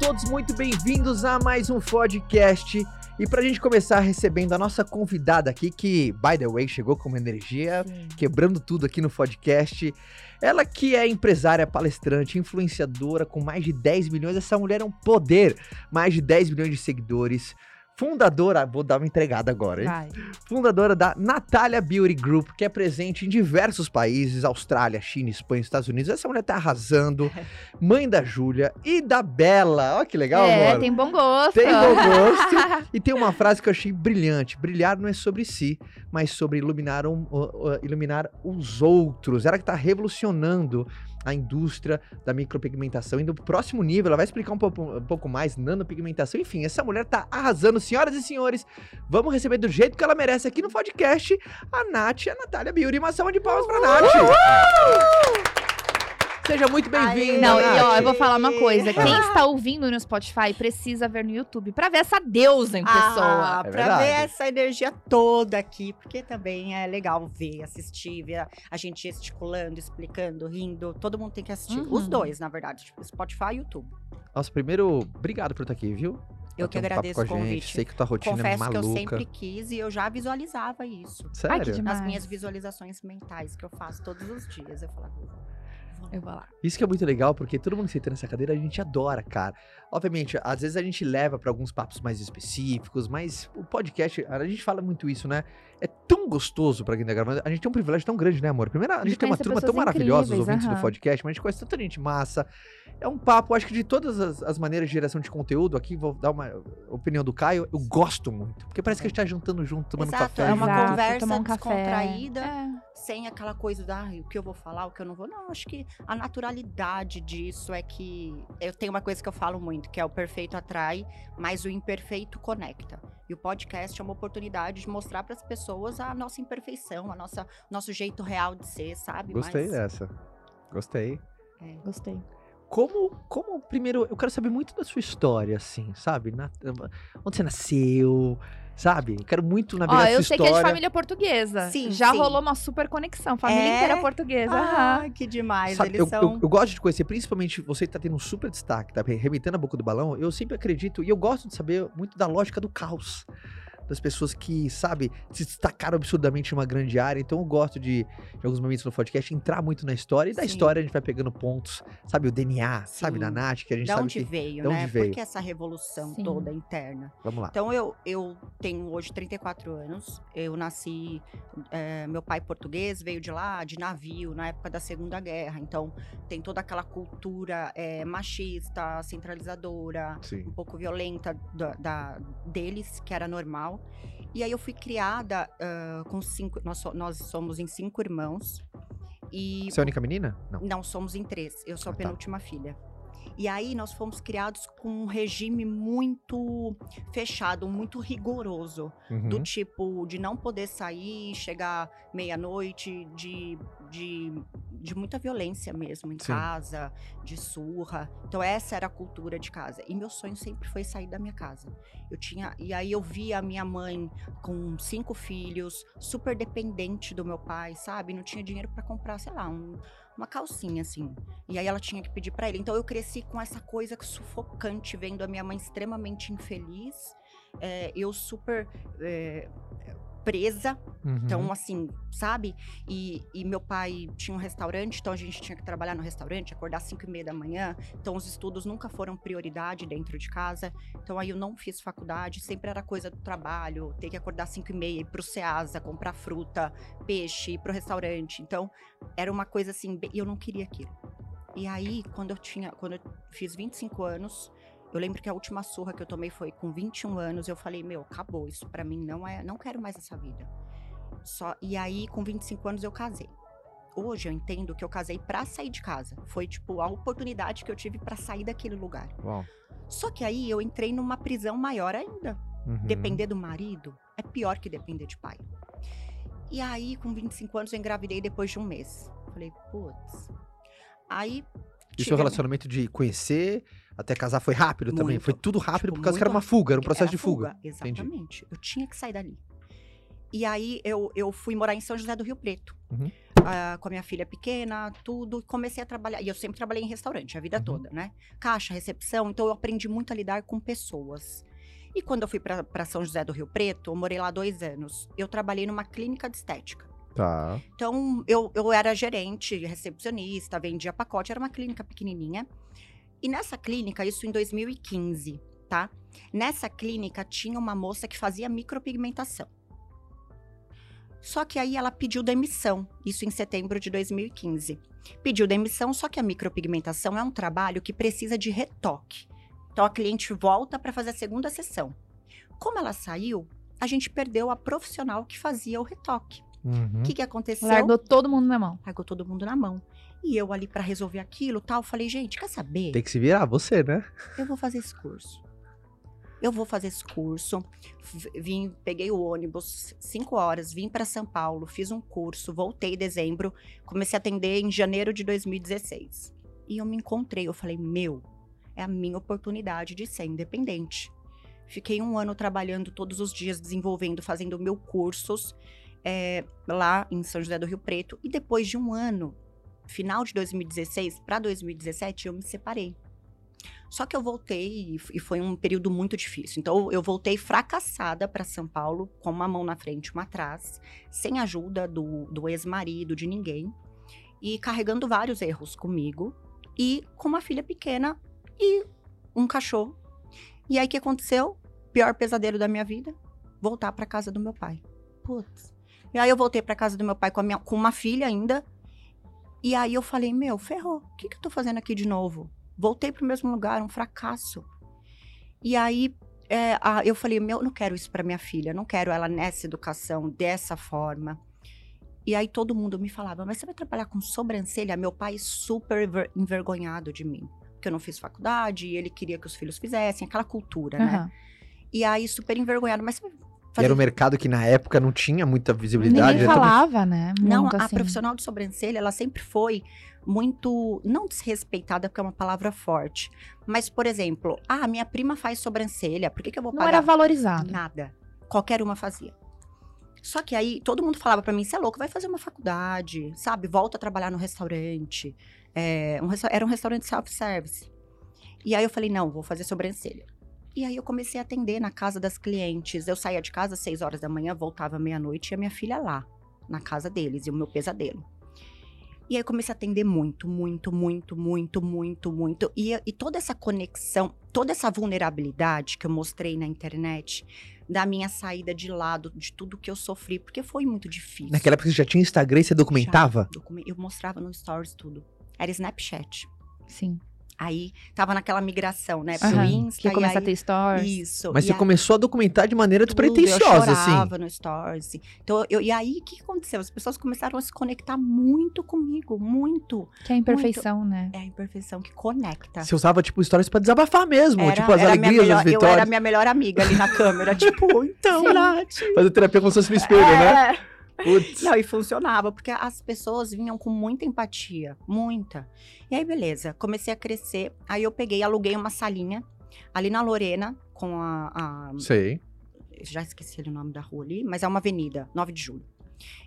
todos muito bem-vindos a mais um podcast. E pra gente começar recebendo a nossa convidada aqui, que, by the way, chegou com uma energia, quebrando tudo aqui no podcast. Ela que é empresária, palestrante, influenciadora com mais de 10 milhões. Essa mulher é um poder. Mais de 10 milhões de seguidores. Fundadora, vou dar uma entregada agora, hein? Vai. Fundadora da Natalia Beauty Group, que é presente em diversos países, Austrália, China, Espanha, Estados Unidos. Essa mulher tá arrasando. Mãe da Júlia e da Bela. Olha que legal, é, amor. tem bom gosto. Tem bom gosto. E tem uma frase que eu achei brilhante. Brilhar não é sobre si, mas sobre iluminar, um- uh, uh, iluminar os outros. Ela que está revolucionando a indústria da micropigmentação, indo pro próximo nível. Ela vai explicar um pouco, um pouco mais, nanopigmentação. Enfim, essa mulher tá arrasando. Senhoras e senhores, vamos receber do jeito que ela merece aqui no podcast a Nath a Natália Beauty. Uma salva de palmas pra Nath. Seja muito bem-vinda, Não, e ó, eu vou falar uma coisa. Quem está ouvindo no Spotify precisa ver no YouTube pra ver essa deusa em pessoa. Ah, É pra ver essa energia toda aqui, porque também é legal ver, assistir, ver a, a gente gesticulando, explicando, rindo. Todo mundo tem que assistir. Uhum. Os dois, na verdade, tipo, Spotify e YouTube. Nossa, primeiro, obrigado por estar aqui, viu? Eu que um agradeço com a o gente. convite. Sei que tua rotina é Confesso que eu maluca. sempre quis e eu já visualizava isso. Sério? Ai, que demais. Nas minhas visualizações mentais que eu faço todos os dias. Eu falava. Eu vou lá. Isso que é muito legal, porque todo mundo que senta nessa cadeira a gente adora, cara. Obviamente, às vezes a gente leva pra alguns papos mais específicos, mas o podcast, a gente fala muito isso, né? É tão gostoso pra quem tá gravando. A gente tem um privilégio tão grande, né, amor? Primeiro, a gente tem uma turma tão maravilhosa, os ouvintes do podcast, mas a gente conhece tanta gente massa. É um papo, acho que de todas as, as maneiras de geração de conteúdo, aqui vou dar uma opinião do Caio, eu gosto muito. Porque parece que a gente tá jantando junto, tomando Exato, café. é uma junto. Conversa um café. descontraída. É. sem aquela coisa da "Ai, o que eu vou falar, o que eu não vou. Não, acho que a naturalidade disso é que eu tenho uma coisa que eu falo muito, que é o perfeito atrai, mas o imperfeito conecta. E o podcast é uma oportunidade de mostrar para as pessoas a nossa imperfeição, a nossa nosso jeito real de ser, sabe? Gostei Mas- dessa. Gostei. Gostei. Como, como, primeiro, eu quero saber muito da sua história, assim, sabe? Na- onde você nasceu, sabe? Eu quero muito, na Ó, verdade, eu sei que é de história. família portuguesa. Sim, Já sim. rolou uma super conexão. Família É? inteira portuguesa. Ah, que demais, Sabe, eles eu, são eu, eu gosto de conhecer, principalmente você que tá tendo um super destaque, tá remetendo a boca do balão. Eu sempre acredito, e eu gosto de saber muito da lógica do caos. Das pessoas que, sabe, se destacaram absurdamente em uma grande área. Então eu gosto de, em alguns momentos no podcast, entrar muito na história. E da Sim. história a gente vai pegando pontos, sabe, o DNA, sabe, Sim. da Nath, que a gente de sabe onde que... veio, de onde né? veio. Por que essa revolução Sim. toda interna? Vamos lá. Então eu, eu tenho hoje 34 anos. Eu nasci, eh, meu pai português veio de lá de navio na época da Segunda Guerra. Então tem toda aquela cultura eh, machista, centralizadora, Sim. um pouco violenta da, da- deles, que era normal. E aí eu fui criada ah, com cinco, nós, so- nós somos em cinco irmãos. E Você é a única menina? Não. não, somos em três. Eu sou Ah, a tá. penúltima filha. E aí nós fomos criados com um regime muito fechado, muito rigoroso. Uhum. Do tipo de não poder sair, chegar meia-noite, de, de, de muita violência mesmo em Sim. casa, de surra. Então essa era a cultura de casa. E meu sonho sempre foi sair da minha casa. Eu tinha. E aí eu via a minha mãe com cinco filhos, super dependente do meu pai, sabe? Não tinha dinheiro para comprar, sei lá, um- uma calcinha assim. E aí ela tinha que pedir para ele. Então eu cresci com essa coisa sufocante, vendo a minha mãe extremamente infeliz, é, eu super é, presa. Uhum. Então, assim, sabe? E, e meu pai tinha um restaurante, então a gente tinha que trabalhar no restaurante, acordar às 5 e meia da manhã. Então, os estudos nunca foram prioridade dentro de casa. Então, aí eu não fiz faculdade, sempre era coisa do trabalho, ter que acordar às 5 e meia, ir pro Ceasa, comprar fruta, peixe, ir pro restaurante. Então, era uma coisa assim, e eu não queria aquilo. E aí, quando eu tinha, quando eu fiz 25 anos, eu lembro que a última surra que eu tomei foi com 21 anos, eu falei, meu, acabou, isso pra mim não é, não quero mais essa vida. Só, e aí, com 25 anos, eu casei. Hoje eu entendo que eu casei pra sair de casa. Foi tipo a oportunidade que eu tive pra sair daquele lugar. Uau. Só que aí eu entrei numa prisão maior ainda. Uhum. Depender do marido é pior que depender de pai. E aí, com 25 anos, eu engravidei depois de um mês. Falei, putz. Aí. E seu relacionamento de conhecer até casar foi rápido também? Muito. Foi tudo rápido Tipo, por causa que era uma fuga, era um processo Era de fuga. Exatamente. Entendi. Eu tinha que sair dali. E aí eu, eu fui morar em São José do Rio Preto. Uhum. ah, com a minha filha pequena, tudo. Comecei a trabalhar. E eu sempre trabalhei em restaurante a vida Uhum. toda, né? Caixa, recepção. Então eu aprendi muito a lidar com pessoas. E quando eu fui para São José do Rio Preto, eu morei lá dois anos. Eu trabalhei numa clínica de estética. Tá. Então, eu, eu era gerente, recepcionista, vendia pacote, era uma clínica pequenininha. E nessa clínica, isso em 2015, tá? Nessa clínica tinha uma moça que fazia micropigmentação. Só que aí ela pediu demissão, isso em setembro de 2015. Pediu demissão, só que a micropigmentação é um trabalho que precisa de retoque. Então a cliente volta para fazer a segunda sessão. Como ela saiu, a gente perdeu a profissional que fazia o retoque. Uhum. O que, que aconteceu? Largou todo mundo na mão. Largou todo mundo na mão. E eu ali pra resolver aquilo, tal, falei, gente, quer saber? Tem que se virar, você, né? Eu vou fazer esse curso. Eu vou fazer esse curso. V- Vim, peguei o ônibus, cinco horas, vim para São Paulo, fiz um curso, voltei em dezembro, comecei a atender em janeiro de 2016. E eu me encontrei, eu falei, meu, é a minha oportunidade de ser independente. Fiquei um ano trabalhando todos os dias, desenvolvendo, fazendo mil cursos é, lá em São José do Rio Preto. E depois de um ano, final de 2016 para 2017, eu me separei. Só que eu voltei e foi um período muito difícil. Então eu voltei fracassada para São Paulo, com uma mão na frente uma atrás, sem ajuda do, do ex-marido, de ninguém, e carregando vários erros comigo, e com uma filha pequena e um cachorro. E aí o que aconteceu? Pior pesadelo da minha vida: voltar para casa do meu pai. Putz. E aí eu voltei para casa do meu pai com, a minha, com uma filha ainda. E aí eu falei: Meu, ferrou. O que, que eu tô fazendo aqui de novo? Voltei pro mesmo lugar, um fracasso. E aí é, a- eu falei, meu, eu não quero isso para minha filha, não quero ela nessa educação, dessa forma. E aí todo mundo me falava, mas você vai trabalhar com sobrancelha? Meu pai super enver- envergonhado de mim. Porque eu não fiz faculdade, e ele queria que os filhos fizessem, aquela cultura, né? Aham. E aí super envergonhado, mas você vai E fazer era um mercado que na época não tinha muita visibilidade. Ninguém né? Também- falava, né? Não, a assim. profissional de sobrancelha, ela sempre foi muito, não desrespeitada, porque é uma palavra forte. Mas, por exemplo, ah, minha prima faz sobrancelha, por que, que eu vou Não pagar? era valorizado. Nada. Qualquer uma fazia. Só que aí todo mundo falava pra mim: você é louco, vai fazer uma faculdade, sabe? Volta a trabalhar no restaurante. É, um resta- era um restaurante self-service. E aí eu falei: não, vou fazer sobrancelha. E aí eu comecei a atender na casa das clientes. Eu saía de casa às 6 horas da manhã, voltava meia-noite e a minha filha lá, na casa deles, e o meu pesadelo. E aí eu comecei a atender muito, muito, muito, muito, muito, muito. E, e toda essa conexão, toda essa vulnerabilidade que eu mostrei na internet, da minha saída de lado, de tudo que eu sofri, porque foi muito difícil. Naquela época você já tinha Instagram e você documentava? Já, Eu mostrava no Stories tudo. Era Snapchat. Sim. Aí tava naquela migração, né? Pro Aham. Insta. Que e começa aí, a ter stories. Isso. Mas e você aí- começou a documentar de maneira despretensiosa, eu assim. chorava no Stories. Então, eu, e aí, o que aconteceu? As pessoas começaram a se conectar muito comigo, muito. Que é a imperfeição, né? É a imperfeição que conecta. Você usava, tipo, stories pra desabafar mesmo. Era- tipo, as alegrias, melhor- as Eu era vitórias. minha melhor amiga ali na câmera, tipo, então, Sim. Nath. Fazer terapia como se fosse no espelho, né? Putz. Não, e funcionava, porque as pessoas vinham com muita empatia, muita. E aí, beleza, comecei a crescer. Aí eu peguei, aluguei uma salinha ali na Lorena, com a. a- Sei. já esqueci o nome da rua ali, mas é uma avenida, 9 de julho.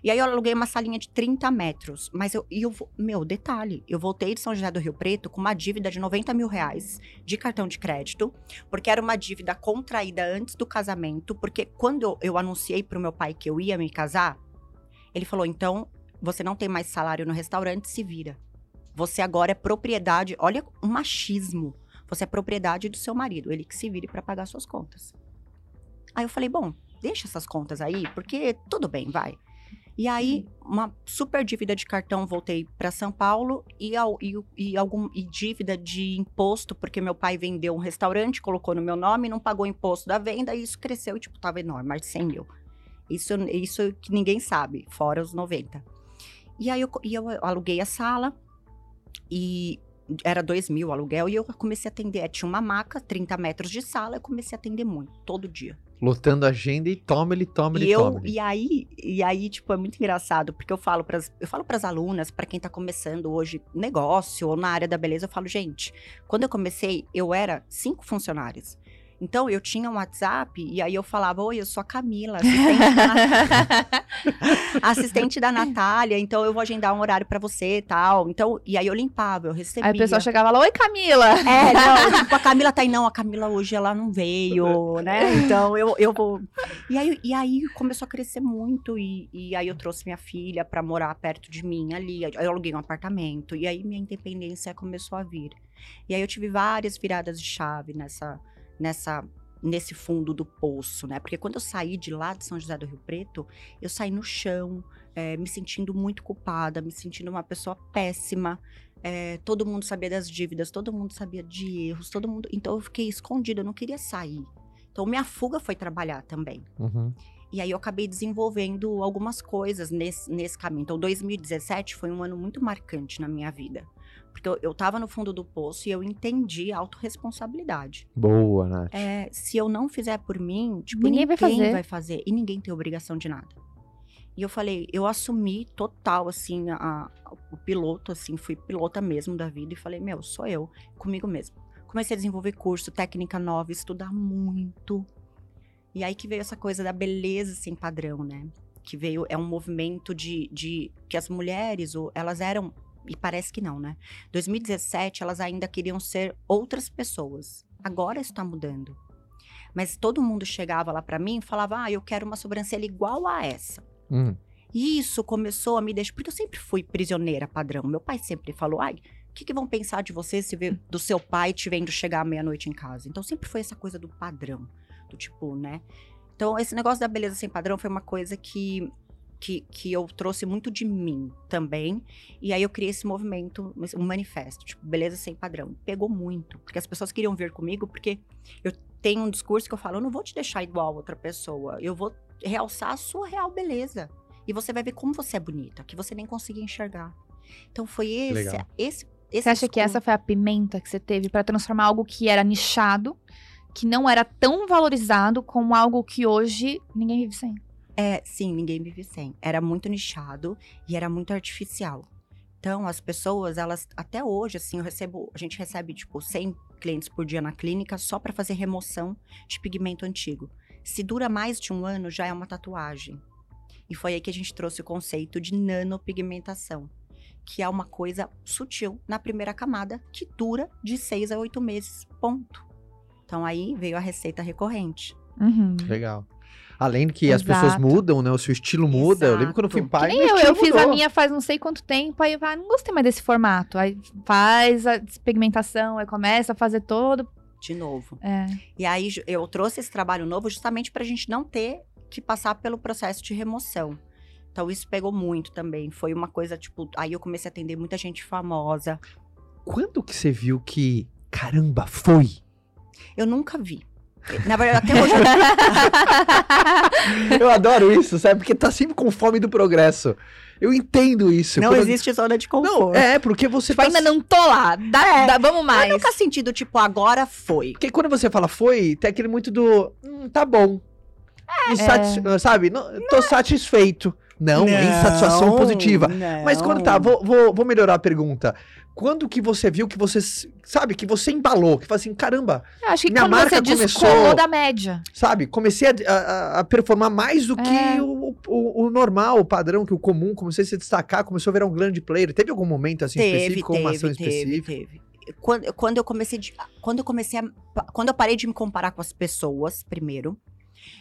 E aí eu aluguei uma salinha de 30 metros. Mas eu, e eu, meu, detalhe, eu voltei de São José do Rio Preto com uma dívida de 90 mil reais de cartão de crédito, porque era uma dívida contraída antes do casamento, porque quando eu, eu anunciei pro meu pai que eu ia me casar, ele falou, então, você não tem mais salário no restaurante, se vira. Você agora é propriedade, olha o machismo. Você é propriedade do seu marido, ele que se vire para pagar suas contas. Aí eu falei, bom, deixa essas contas aí, porque tudo bem, vai. E aí, uma super dívida de cartão, voltei para São Paulo e, ao- e, e algum, e dívida de imposto, porque meu pai vendeu um restaurante, colocou no meu nome, não pagou imposto da venda, e isso cresceu e, tipo, tava enorme, mais de 100 mil. Isso, isso que ninguém sabe, fora os 90. E aí eu, e eu aluguei a sala, e era 2 mil o aluguel, e eu comecei a atender. Tinha uma maca, 30 metros de sala, eu comecei a atender muito, todo dia. Lotando a agenda e toma ele, toma ele, E, toma e aí, e aí, tipo, é muito engraçado, porque eu falo pras, eu falo pras alunas, pra quem tá começando hoje negócio ou na área da beleza, eu falo, gente, quando eu comecei, eu era cinco funcionários. Então, eu tinha um WhatsApp e aí eu falava, oi, eu sou a Camila, assistente da assistente da Natália, então eu vou agendar um horário pra você e tal. Então, e aí eu limpava, eu recebia. Aí o pessoal chegava lá, oi Camila! É, não, tipo, a Camila tá aí, não, a Camila hoje ela não veio, né? Então eu, eu vou. E aí, e aí começou a crescer muito, e, e aí eu trouxe minha filha pra morar perto de mim ali. Eu aluguei um apartamento, e aí minha independência começou a vir. E aí eu tive várias viradas de chave nessa, nessa, nesse fundo do poço, né? Porque quando eu saí de lá de São José do Rio Preto, eu saí no chão, é, me sentindo muito culpada, me sentindo uma pessoa péssima. É, todo mundo sabia das dívidas, todo mundo sabia de erros, todo mundo. Então eu fiquei escondida, eu não queria sair. Então minha fuga foi trabalhar também. Uhum. E aí eu acabei desenvolvendo algumas coisas nesse, nesse caminho. Então 2017 foi um ano muito marcante na minha vida. Porque eu, eu tava no fundo do poço e eu entendi a autorresponsabilidade. Boa, Nath. É, se eu não fizer por mim, tipo, Ninguém vai fazer. vai fazer. E ninguém tem obrigação de nada. E eu falei, eu assumi total, assim, a- o piloto, assim, fui pilota mesmo da vida e falei, meu, sou eu, comigo mesmo. Comecei a desenvolver curso, técnica nova, estudar muito. E aí que veio essa coisa da beleza sem padrão, né? Que veio, é um movimento de, de que as mulheres, ou elas eram, e parece que não, né? 2017, elas ainda queriam ser outras pessoas. Agora isso tá mudando. Mas todo mundo chegava lá pra mim e falava: Ah, eu quero uma sobrancelha igual a essa. Hum. E isso começou a me deixar. Porque eu sempre fui prisioneira padrão. Meu pai sempre falou: Ai, o que, que vão pensar de você se ver do seu pai te vendo chegar meia-noite em casa? Então sempre foi essa coisa do padrão. Do tipo, né? Então esse negócio da beleza sem padrão foi uma coisa que. Que, que eu trouxe muito de mim também. E aí eu criei esse movimento, um manifesto, tipo, beleza sem padrão. Pegou muito, porque as pessoas queriam ver comigo, porque eu tenho um discurso que eu falo, eu não vou te deixar igual a outra pessoa, eu vou realçar a sua real beleza. E você vai ver como você é bonita, que você nem conseguia enxergar. Então foi esse, Legal. esse, esse Você acha que discurso- essa foi a pimenta que você teve pra transformar algo que era nichado, que não era tão valorizado, como algo que hoje ninguém vive sem? É, sim, ninguém vive sem. Era muito nichado e era muito artificial. Então, as pessoas, elas, até hoje, assim, eu recebo, a gente recebe, tipo, 100 clientes por dia na clínica só para fazer remoção de pigmento antigo. Se dura mais de um ano, já é uma tatuagem. E foi aí que a gente trouxe o conceito de nanopigmentação, que é uma coisa sutil na primeira camada, que dura de seis a oito meses, ponto. Então, aí veio a receita recorrente. Uhum. Legal. Além que as pessoas Exato. mudam, né? O seu estilo muda. Eu lembro quando eu fui Exato. pai. Que meu nem eu, eu fiz a minha faz não sei quanto tempo, aí vai, não gostei mais desse formato. Aí faz a despigmentação, aí começa a fazer todo. De novo. É. E aí eu trouxe esse trabalho novo justamente para a gente não ter que passar pelo processo de remoção. Então isso pegou muito também. Foi uma coisa, tipo, aí eu comecei a atender muita gente famosa. Quando que você viu que, caramba, foi? Eu nunca vi. Na verdade, até hoje eu adoro isso, sabe? Porque tá sempre com fome do progresso. Eu entendo isso. não Quando- existe zona de Não, conforto. é, porque você Tipo, tá ainda não tô lá. Dá, É. dá- vamos Mas mais. nunca sentido, tipo, agora foi. Porque quando você fala foi, tem aquele muito do. Hum, tá bom. Insatis- Sabe? Não, tô satisfeito. Não, é insatisfação positiva. Mas quando tá, vou, vou, vou melhorar a pergunta. Quando que você viu que você, sabe, que você embalou, que fala assim, caramba, Eu acho que Minha quando marca você descolou começou- da média. sabe, comecei a, a- a performar mais do que É. o, o, o normal, o padrão, que o comum, comecei a se destacar, começou a virar um grande player. Teve algum momento assim Teve, específico, ou uma ação teve, teve, específica? teve. Quando, quando eu comecei de, quando eu comecei a, quando eu parei de me comparar com as pessoas primeiro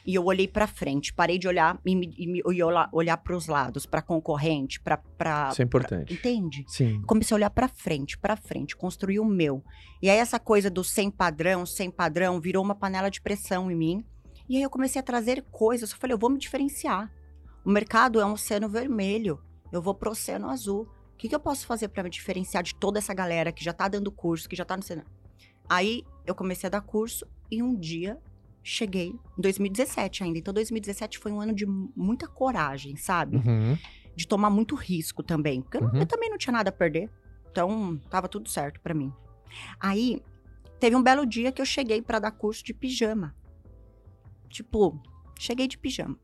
e eu olhei pra frente parei de olhar e, me, e, me- e olhar, para os lados para concorrente para para Isso é importante. entende Sim. comecei a olhar pra frente pra frente construir o meu e aí essa coisa do sem padrão sem padrão virou uma panela de pressão em mim e aí eu comecei a trazer coisas eu falei eu vou me diferenciar o mercado é um oceano vermelho eu vou pro oceano azul o que, que eu posso fazer pra me diferenciar de toda essa galera que já tá dando curso, que já tá no cenário? Aí eu comecei a dar curso e um dia cheguei, em 2017 ainda. Então 2017 foi um ano de mu- muita coragem, sabe? Uhum. De tomar muito risco também. Porque eu, Uhum. eu também não tinha nada a perder. Então tava tudo certo pra mim. Aí teve um belo dia que eu cheguei pra dar curso de pijama. Tipo, cheguei de pijama.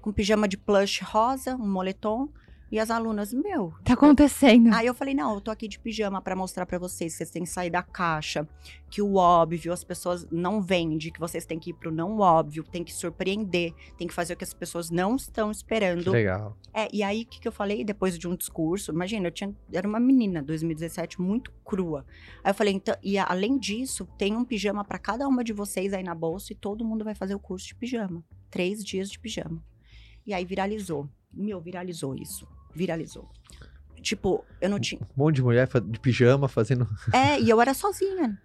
Com pijama de plush rosa, um moletom, E as alunas, meu. Tá acontecendo. Aí eu falei, não, eu tô aqui de pijama pra mostrar pra vocês. Vocês têm que sair da caixa. Que o óbvio, as pessoas não vendem. Que vocês têm que ir pro não óbvio. Tem que surpreender. Tem que fazer o que as pessoas não estão Que esperando. legal. É, e aí, o que, que eu falei depois de um discurso? Imagina, eu tinha, era uma menina, 2017, muito crua. Aí eu falei, então, e além disso, tem um pijama pra cada uma de vocês aí na bolsa e todo mundo vai fazer o curso de pijama. Três dias de pijama. E aí viralizou. Meu, viralizou isso. Viralizou. Tipo, eu não tinha. Um monte de mulher de pijama fazendo. É, e eu era sozinha.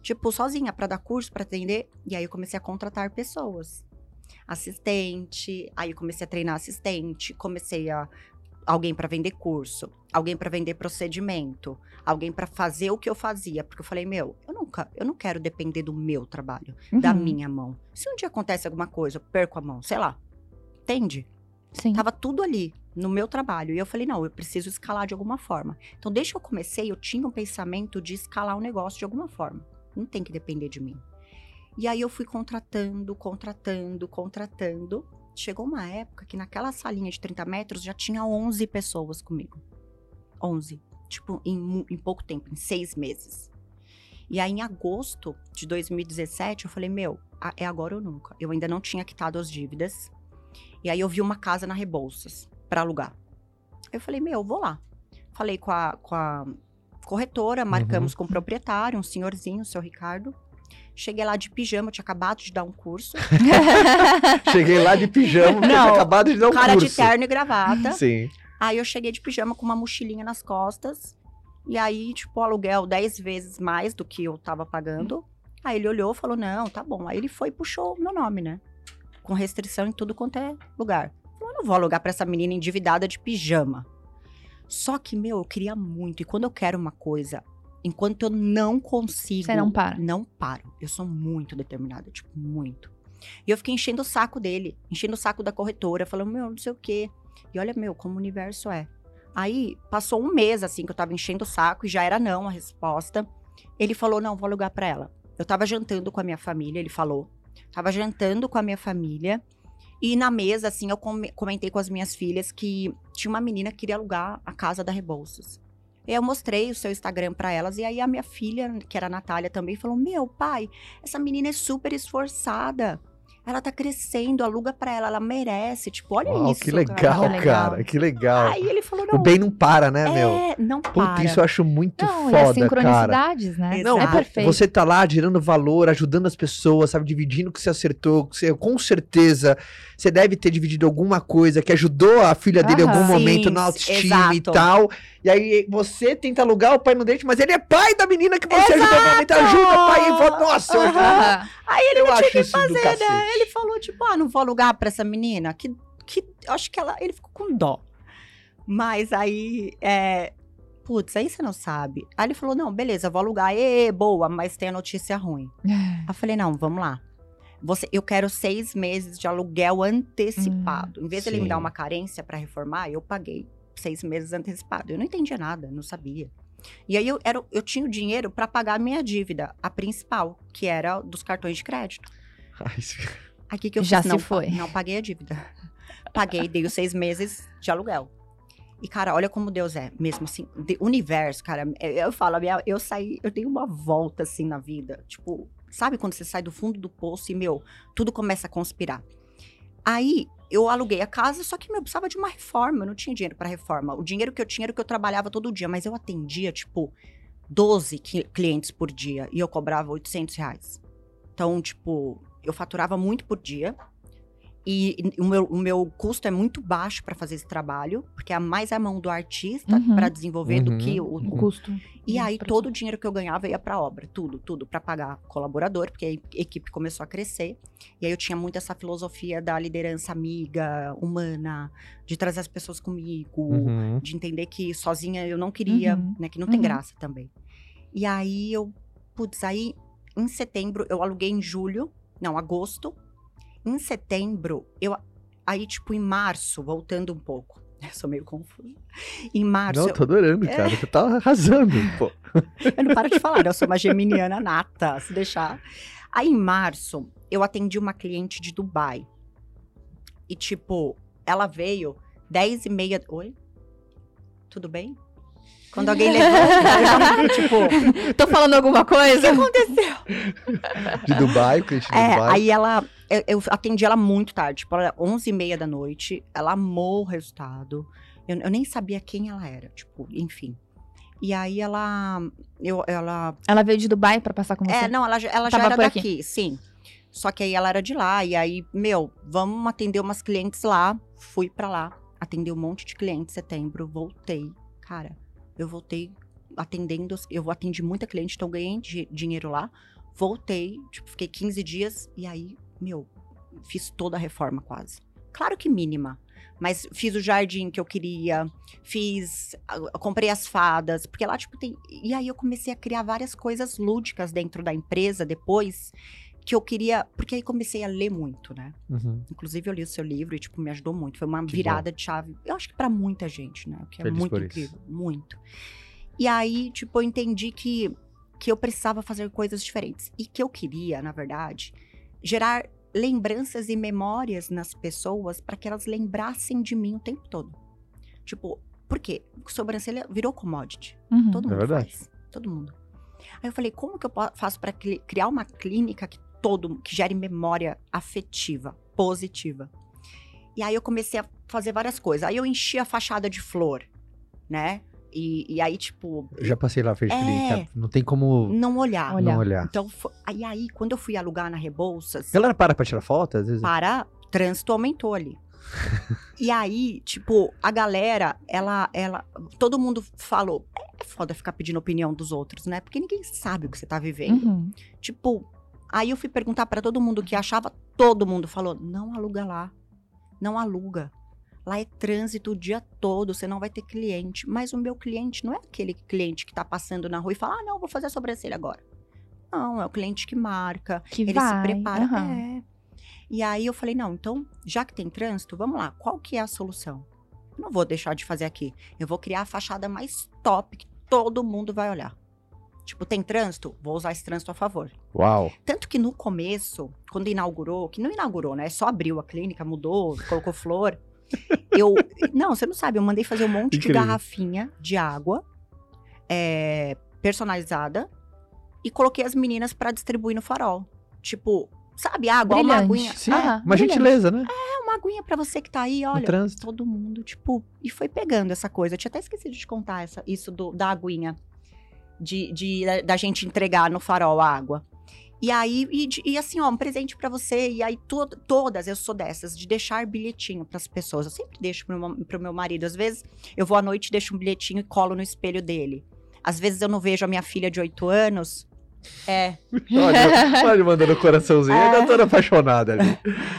Tipo, sozinha pra dar curso, pra atender. E aí eu comecei a contratar pessoas. Assistente, aí eu comecei a treinar assistente, comecei a alguém pra vender curso, alguém pra vender procedimento, alguém pra fazer o que eu fazia, porque eu falei, meu, eu nunca, eu não quero depender do meu trabalho, da Uhum. minha mão. Se um dia acontece alguma coisa, eu perco a mão, sei lá. Entende? Sim. Tava tudo ali no meu trabalho. E eu falei, não, eu preciso escalar de alguma forma. Então, desde que eu comecei, eu tinha um pensamento de escalar o negócio de alguma forma. Não tem que depender de mim. E aí eu fui contratando, contratando, contratando. Chegou uma época que naquela salinha de 30 metros já tinha 11 pessoas comigo. 11. Tipo, em, em pouco tempo, em seis meses. E aí, em agosto de 2017, eu falei, meu, é agora ou nunca. Eu ainda não tinha quitado as dívidas. E aí eu vi uma casa na Rebouças pra alugar. Eu falei, meu, vou lá. Falei com a, com a corretora, marcamos com o proprietário, um senhorzinho, o seu Ricardo. Cheguei lá de pijama, eu tinha acabado de dar um curso. Cheguei lá de pijama, eu tinha acabado de dar um cara curso. de terno e gravata. Sim. Aí eu cheguei de pijama com uma mochilinha nas costas. E aí, tipo, o aluguel 10 vezes mais do que eu tava pagando. Aí ele olhou e falou: não, tá bom. Aí ele foi e puxou o meu nome, né? Com restrição em tudo quanto é lugar. Eu não vou alugar pra essa menina endividada de pijama. Só que, meu, eu queria muito. E quando eu quero uma coisa, enquanto eu não consigo. Você não para. Não paro. Eu sou muito determinada, tipo, muito. E eu fiquei enchendo o saco dele, enchendo o saco da corretora, falando, meu, não sei o quê. E olha, meu, como o universo é. Aí, passou um mês, assim, que eu tava enchendo o saco e já era não a resposta. Ele falou, não, vou alugar pra ela. Eu tava jantando com a minha família, ele falou. Tava jantando com a minha família. E na mesa, assim, eu come- comentei com as minhas filhas que tinha uma menina que queria alugar a casa da Rebouças. E eu mostrei o seu Instagram pra elas. E aí a minha filha, que era a Natália, também falou: Meu pai, essa menina é super esforçada. Ela tá crescendo, aluga pra ela, ela merece. Tipo, olha Uau, isso. que cara. legal, Que legal. cara. Que legal. Aí ele falou: O Não, bem não para, né, meu? é, não Puta, para. isso eu acho muito Não, e as foda, cara. sincronicidades, né? Não, é perfeito. Você tá lá gerando valor, ajudando as pessoas, sabe? Dividindo o que você acertou. que você- com certeza, você deve ter dividido alguma coisa que ajudou a filha dele em algum Sim, momento na autoestima e exato. tal. E aí você tenta alugar o pai no dente, mas ele é pai da menina que você ajudou no momento. Ajuda, pai. E volta. Nossa, eu, Aham. Aí ele eu não tinha que fazer, né? Ele falou, tipo, ah, não vou alugar pra essa menina. Que, que eu acho que ela. Ele ficou com dó. Mas aí. É, Putz, aí você não sabe. Aí ele falou: não, beleza, vou alugar. Ê, boa, mas tem a notícia ruim. Aí eu falei, não, vamos lá. Você, eu quero seis meses de aluguel antecipado. em vez de ele me dar uma carência pra reformar, eu paguei seis meses antecipado. Eu não entendia nada, não sabia. E aí eu, era, eu tinha o dinheiro pra pagar a minha dívida, a principal, que era dos cartões de crédito. Ai, Aí que, que eu Já fiz? se não, foi. Não paguei a dívida. Paguei, dei os seis meses de aluguel. E, cara, olha como Deus é. Mesmo assim, de- universo, cara. Eu, eu falo, eu saí, eu dei uma volta, assim, na vida. Tipo, sabe quando você sai do fundo do poço e, meu, tudo começa a conspirar? Aí, eu aluguei a casa, só que, eu precisava de uma reforma. Eu não tinha dinheiro pra reforma. O dinheiro que eu tinha era o que eu trabalhava todo dia. Mas eu atendia, tipo, 12 qui- clientes por dia. E eu cobrava 800 reais. Então, tipo, eu faturava muito por dia. E o meu, o meu custo é muito baixo para fazer esse trabalho, porque é mais a mão do artista Uhum. para desenvolver do que o. O custo. E aí todo o dinheiro que eu ganhava ia para obra, tudo, tudo para pagar colaborador, porque a equipe começou a crescer. E aí eu tinha muito essa filosofia da liderança amiga, humana, de trazer as pessoas comigo, Uhum. de entender que sozinha eu não queria, Uhum. né? Que não tem Uhum. graça também. E aí eu, putz, aí em setembro eu aluguei em julho, não, agosto. Em setembro, eu. Aí, tipo, em março, voltando um pouco. Eu sou meio confusa. Em março, Não, eu- tô adorando, É. cara. Você tá arrasando, pô. eu não paro de falar, né? eu sou uma geminiana nata, se deixar. Aí, em março, eu atendi uma cliente de Dubai. E, tipo, ela veio 10 e meia. Oi? Tudo bem? Quando alguém levanta, eu já, tipo, Tô falando alguma coisa? De Dubai, o cliente de É, Dubai. aí ela. Eu, eu atendi ela muito tarde, tipo, era 11 e meia da noite. Ela amou o resultado. Eu, eu nem sabia quem ela era, tipo, enfim. E aí ela. Eu, ela. Ela veio de Dubai pra passar com você? É, não, ela, já- ela já era por aqui. daqui, sim. Só que aí ela era de lá. E aí, meu, vamos atender umas clientes lá. Fui pra lá. Atendi um monte de clientes em setembro. Voltei. Cara, eu voltei atendendo. Eu atendi muita cliente, então ganhei di- dinheiro lá. Voltei, tipo, fiquei 15 dias. E aí, meu, fiz toda a reforma quase. Claro que mínima. Mas fiz o jardim que eu queria, fiz. comprei as fadas, porque lá, tipo, tem. E aí eu comecei a criar várias coisas lúdicas dentro da empresa depois, que eu queria. Porque aí comecei a ler muito, né? Uhum. Inclusive, eu li o seu livro e, tipo, me ajudou muito. Foi uma Que virada de chave. Eu acho que pra muita gente, né? O que é Feliz muito incrível. Muito. E aí, tipo, eu entendi que, que eu precisava fazer coisas diferentes. E que eu queria, na verdade, gerar lembranças e memórias nas pessoas para que elas lembrassem de mim o tempo todo. Tipo, por quê? Sobrancelha virou commodity. Uhum. Todo É mundo verdade. faz. Todo mundo. Aí eu falei, como que eu faço para criar uma clínica que todo que gere memória afetiva, positiva? E aí eu comecei a fazer várias coisas. Aí eu enchi a fachada de flor, né? E, e aí, tipo, Eu já passei lá, fez É. clínica. Não tem como não olhar. Olhar. não olhar. Então, aí, aí, quando eu fui alugar na Rebouças, A galera para pra tirar foto, às vezes. para, trânsito aumentou ali. e aí, tipo, a galera, ela, ela, todo mundo falou, é foda ficar pedindo opinião dos outros, né? Porque ninguém sabe o que você tá vivendo. Uhum. Tipo, aí eu fui perguntar pra todo mundo que achava, todo mundo falou: não aluga lá. Não aluga. Lá é trânsito o dia todo, você não vai ter cliente. Mas o meu cliente não é aquele cliente que tá passando na rua e fala: ah, não, vou fazer a sobrancelha agora. Não, é o cliente que marca, Que ele vai. se prepara. aham. É. E aí eu falei: não, então, já que tem trânsito, vamos lá, qual que é a solução? Eu Não vou deixar de fazer aqui. Eu vou criar a fachada mais top que todo mundo vai olhar. Tipo, tem trânsito? Vou usar esse trânsito a favor. Uau. Tanto que no começo, quando inaugurou, que não inaugurou, né? Só abriu a clínica, mudou, colocou flor. Eu. Não, você não sabe, eu mandei fazer um monte Incrível. de garrafinha de água é, personalizada e coloquei as meninas pra distribuir no farol. Tipo, sabe, água, uma Brilhante. aguinha. Sim, Aham, uma brilhante. gentileza, né? É uma aguinha pra você que tá aí, No olha. trânsito. Todo mundo, tipo, e foi pegando essa coisa. Eu tinha até esquecido de contar essa, isso do, da aguinha. De, de- da, da gente entregar no farol a água. E aí, e, e assim, ó, um presente pra você. E aí, to- todas eu sou dessas, de deixar bilhetinho pras pessoas. Eu sempre deixo pro meu, pro meu marido. Às vezes, eu vou à noite, deixo um bilhetinho e colo no espelho dele. Às vezes, eu não vejo a minha filha de 8 anos. É, Olha, olha mandando coraçãozinho. É. Ainda toda apaixonada ali.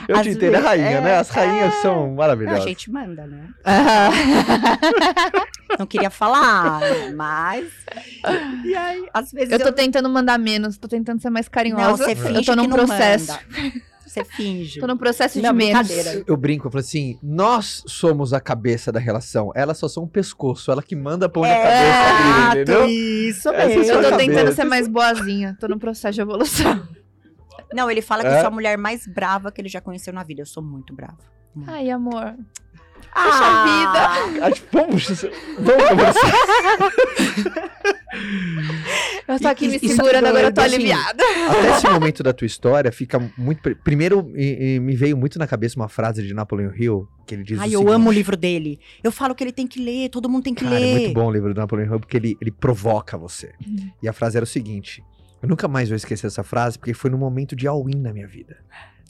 Eu Às te entendo, é vezes- rainha, é, né? As rainhas é. são a maravilhosas. gente manda, né? Não queria falar, mas. E aí, às vezes. Eu tô tentando mandar menos, tô tentando ser mais Não, carinhosa. você eu finge tô num que não processo. manda. Você finge. Tô num processo Não, de menos. Eu brinco, eu falo assim: nós somos a cabeça da relação. Elas só são o pescoço. Ela que manda pôr na cabeça dele, entendeu? isso é mesmo. Eu tô cabeça. tentando ser mais boazinha. Tô num processo de evolução. Não, ele fala que É? eu sou a mulher mais brava que ele já conheceu na vida. Eu sou muito brava. Ai, amor. Ah, Acho- Vamos, vamos conversar. Eu tô aqui E- me e- segurando, sabe, agora eu tô assim, aliviada. Até esse momento da tua história fica muito. pri- Primeiro, e- e me veio muito na cabeça uma frase de Napoleon Hill, que ele diz Ai, o eu seguinte, amo o livro dele. Eu falo que ele tem que ler, todo mundo tem que Cara, ler. é muito bom o livro do Napoleon Hill, porque ele, ele provoca você. Uhum. E a frase era o seguinte: eu nunca mais vou esquecer essa frase, porque foi num momento de all-in na minha vida.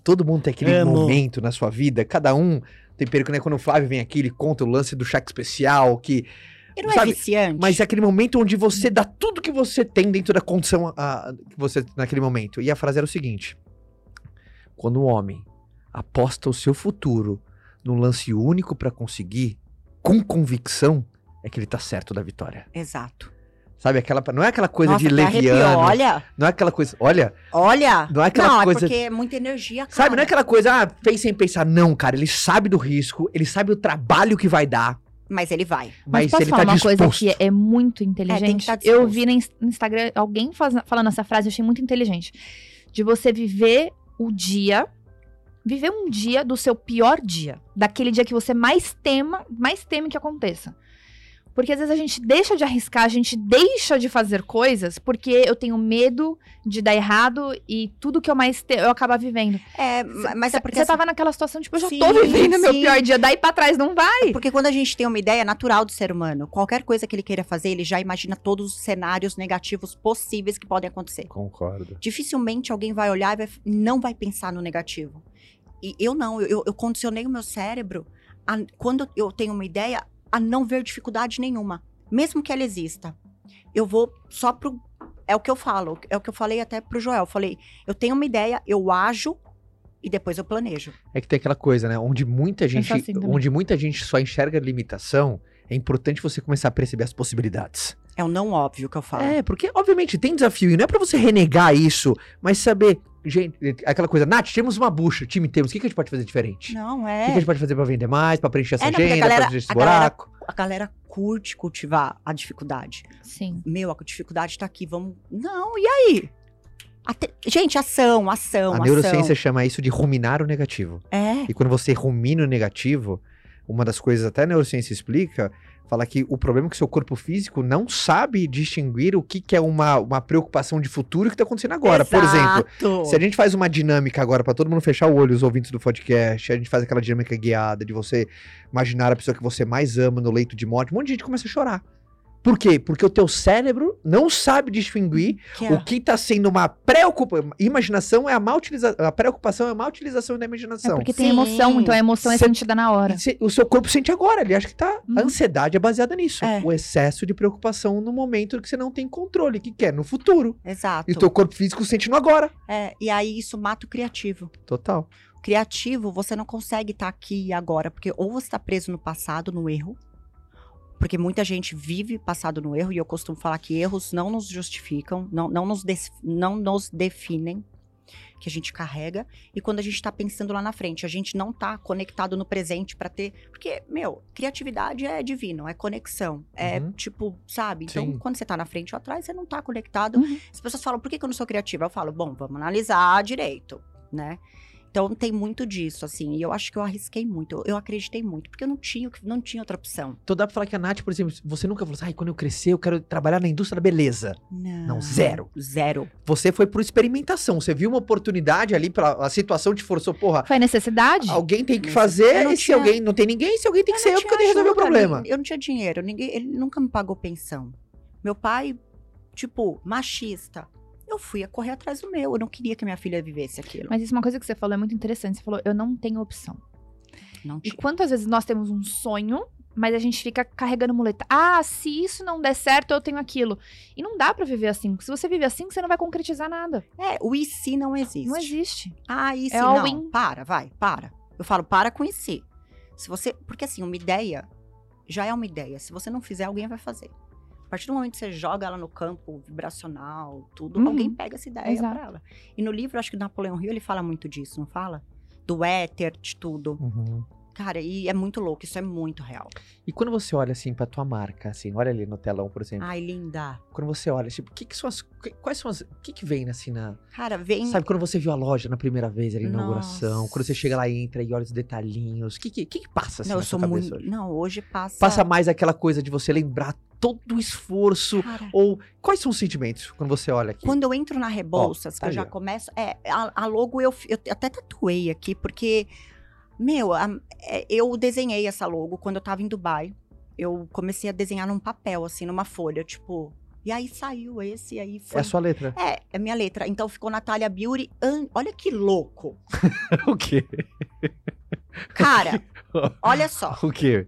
Todo mundo tem aquele Amo. momento na sua vida, cada um tem perigo, né? Quando o Flávio vem aqui, ele conta o lance do cheque especial, que. Ele não sabe, é viciante. Mas é aquele momento onde você dá tudo que você tem dentro da condição ah, que você naquele momento. E a frase era o seguinte: quando o homem aposta o seu futuro num lance único pra conseguir, com convicção, é que ele tá certo da vitória. Exato. Sabe aquela, não é aquela coisa Nossa, de leviano, Olha, não é aquela coisa, olha, olha. não é aquela não, coisa é porque é muita energia, cara. Sabe, não é aquela coisa, ah, fez sem pensar. Não, cara, ele sabe do risco, ele sabe o trabalho que vai dar, Mas ele vai. Mas, mas, posso ele falar tá uma disposto. coisa que é muito É, tem inteligente? que tá eu vi no ins- no Instagram alguém faz- falando essa frase, eu achei muito inteligente. De você viver o dia Viver um dia do seu pior dia. Daquele dia que você mais tema, mais teme que aconteça. Porque às vezes a gente deixa de arriscar, a gente deixa de fazer coisas porque eu tenho medo de dar errado e tudo que eu mais te, eu acabar vivendo. É, mas é porque Você assim, tava naquela situação, tipo, eu já Sim, tô vivendo meu sim. pior dia, daí pra trás não vai. Porque quando a gente tem uma ideia natural do ser humano, qualquer coisa que ele queira fazer, ele já imagina todos os cenários negativos possíveis que podem acontecer. Concordo. Dificilmente alguém vai olhar e vai- não vai pensar no negativo. E eu não, eu, eu condicionei o meu cérebro a, quando eu tenho uma ideia, a não ver dificuldade nenhuma, mesmo que ela exista. Eu vou só pro. É o que eu falo, é o que eu falei até pro Joel. Eu falei, eu tenho uma ideia, eu ajo e depois eu planejo. É que tem aquela coisa, né? Onde muita gente, assim onde muita gente só enxerga limitação, é importante você começar a perceber as possibilidades. É o não óbvio que eu falo. É, porque obviamente tem desafio e não é pra você renegar isso, mas saber, gente, aquela coisa, Nath, temos uma bucha, time temos, o que, que a gente pode fazer diferente? Não, O que, é. que a gente pode fazer pra vender mais, pra preencher essa É, não, agenda, galera- pra preencher esse a galera- buraco? A galera curte cultivar a dificuldade. Sim. Meu, a dificuldade tá aqui, vamos. Não, e aí? Até- Gente, ação, ação, A ação. neurociência chama isso de ruminar o negativo. É. E quando você rumina o negativo, uma das coisas até a neurociência explica, fala que o problema é que o seu corpo físico não sabe distinguir o que, que é uma, uma preocupação de futuro e que está acontecendo agora. Por exemplo, Exato. se a gente faz uma dinâmica agora para todo mundo fechar o olho, os ouvintes do podcast, a gente faz aquela dinâmica guiada de você imaginar a pessoa que você mais ama no leito de morte, um monte de gente começa a chorar. Por quê? Porque o teu cérebro não sabe distinguir Que é- o que está sendo uma preocupação. Imaginação é a má utilização. A preocupação é a má utilização da É imaginação. porque tem Sim. emoção, então a emoção é Cê- sentida na hora. Cê- o seu corpo sente agora, ele acha que tá. Uhum. A ansiedade é baseada nisso. É. O excesso de preocupação no momento que você não tem controle, que quer no futuro. Exato. E o teu corpo físico sente no agora. É, e aí isso mata o criativo. Total. O criativo, você não consegue estar aqui e agora, porque ou você está preso no passado, no erro, porque muita gente vive passado no erro, e eu costumo falar que erros não nos justificam, não, não, nos, des- não nos definem, que a gente carrega, e quando a gente está pensando lá na frente, a gente não tá conectado no presente para ter. Porque, meu, criatividade é divino, é conexão. É Uhum. tipo, sabe? Então, Sim. quando você tá na frente ou atrás, você não tá conectado. Uhum. As pessoas falam, por que, que eu não sou criativa? Eu falo, bom, vamos analisar direito, né? Então tem muito disso, assim, e eu acho que eu arrisquei muito, eu, eu acreditei muito, porque eu não tinha, não tinha outra opção. Então dá pra falar que a Nath, por exemplo, você nunca falou assim, ai, quando eu crescer, eu quero trabalhar na indústria da beleza. Não, Não, zero. Zero. Você foi por experimentação. Você viu uma oportunidade ali, pra, a situação te forçou, porra. Foi necessidade? Alguém tem que fazer, e se tinha- alguém não tem ninguém, se alguém tem que Eu ser eu, porque tenho que resolver o problema. Eu não tinha dinheiro, ninguém, ele nunca me pagou pensão. Meu pai, tipo, machista. Eu fui a correr atrás do meu, eu não queria que minha filha vivesse aquilo. Mas isso é uma coisa que você falou é muito interessante. Você falou, eu não tenho opção. Não E tinha. quantas vezes nós temos um sonho, mas a gente fica carregando muleta. Ah, se isso não der certo, eu tenho aquilo. E não dá pra viver assim. Se você viver assim, você não vai concretizar nada. É, o e se não existe. Não existe. Ah, e se É não? all-in. Para, vai, para. Eu falo, para com e se. Se você. Porque assim, uma ideia já é uma ideia. Se você não fizer, alguém vai fazer. A partir do momento que você joga ela no campo vibracional, tudo, Uhum. alguém pega essa ideia Exato. pra ela. E no livro, acho que o Napoleão Hill, ele fala muito disso, não fala? Do éter, de tudo. Uhum. Cara, e é muito louco, isso é muito real. E quando você olha assim pra tua marca, assim, olha ali no telão, por exemplo. Ai, linda. Quando você olha, tipo, que que são as, que- quais são as, o que que vem assim na, Cara, vem. sabe, quando você viu a loja na primeira vez, ali na inauguração, Nossa. quando você chega lá e entra e olha os detalhinhos, o que que, que que passa assim não, eu sou muito. hoje? Não, hoje passa. Passa mais aquela coisa de você lembrar todo o esforço, Cara, ou quais são os sentimentos quando você olha aqui? Quando eu entro na Rebouças, tá que eu já ó. começo. É, a, a logo eu, eu até tatuei aqui, porque, meu, a- é, eu desenhei essa logo quando eu tava em Dubai. Eu comecei a desenhar num papel, assim, numa folha, tipo. E aí saiu esse, e aí É foi. a sua letra. É, é minha letra. Então ficou Natália Beauty. An- Olha que louco. o quê? Cara, olha só. O quê?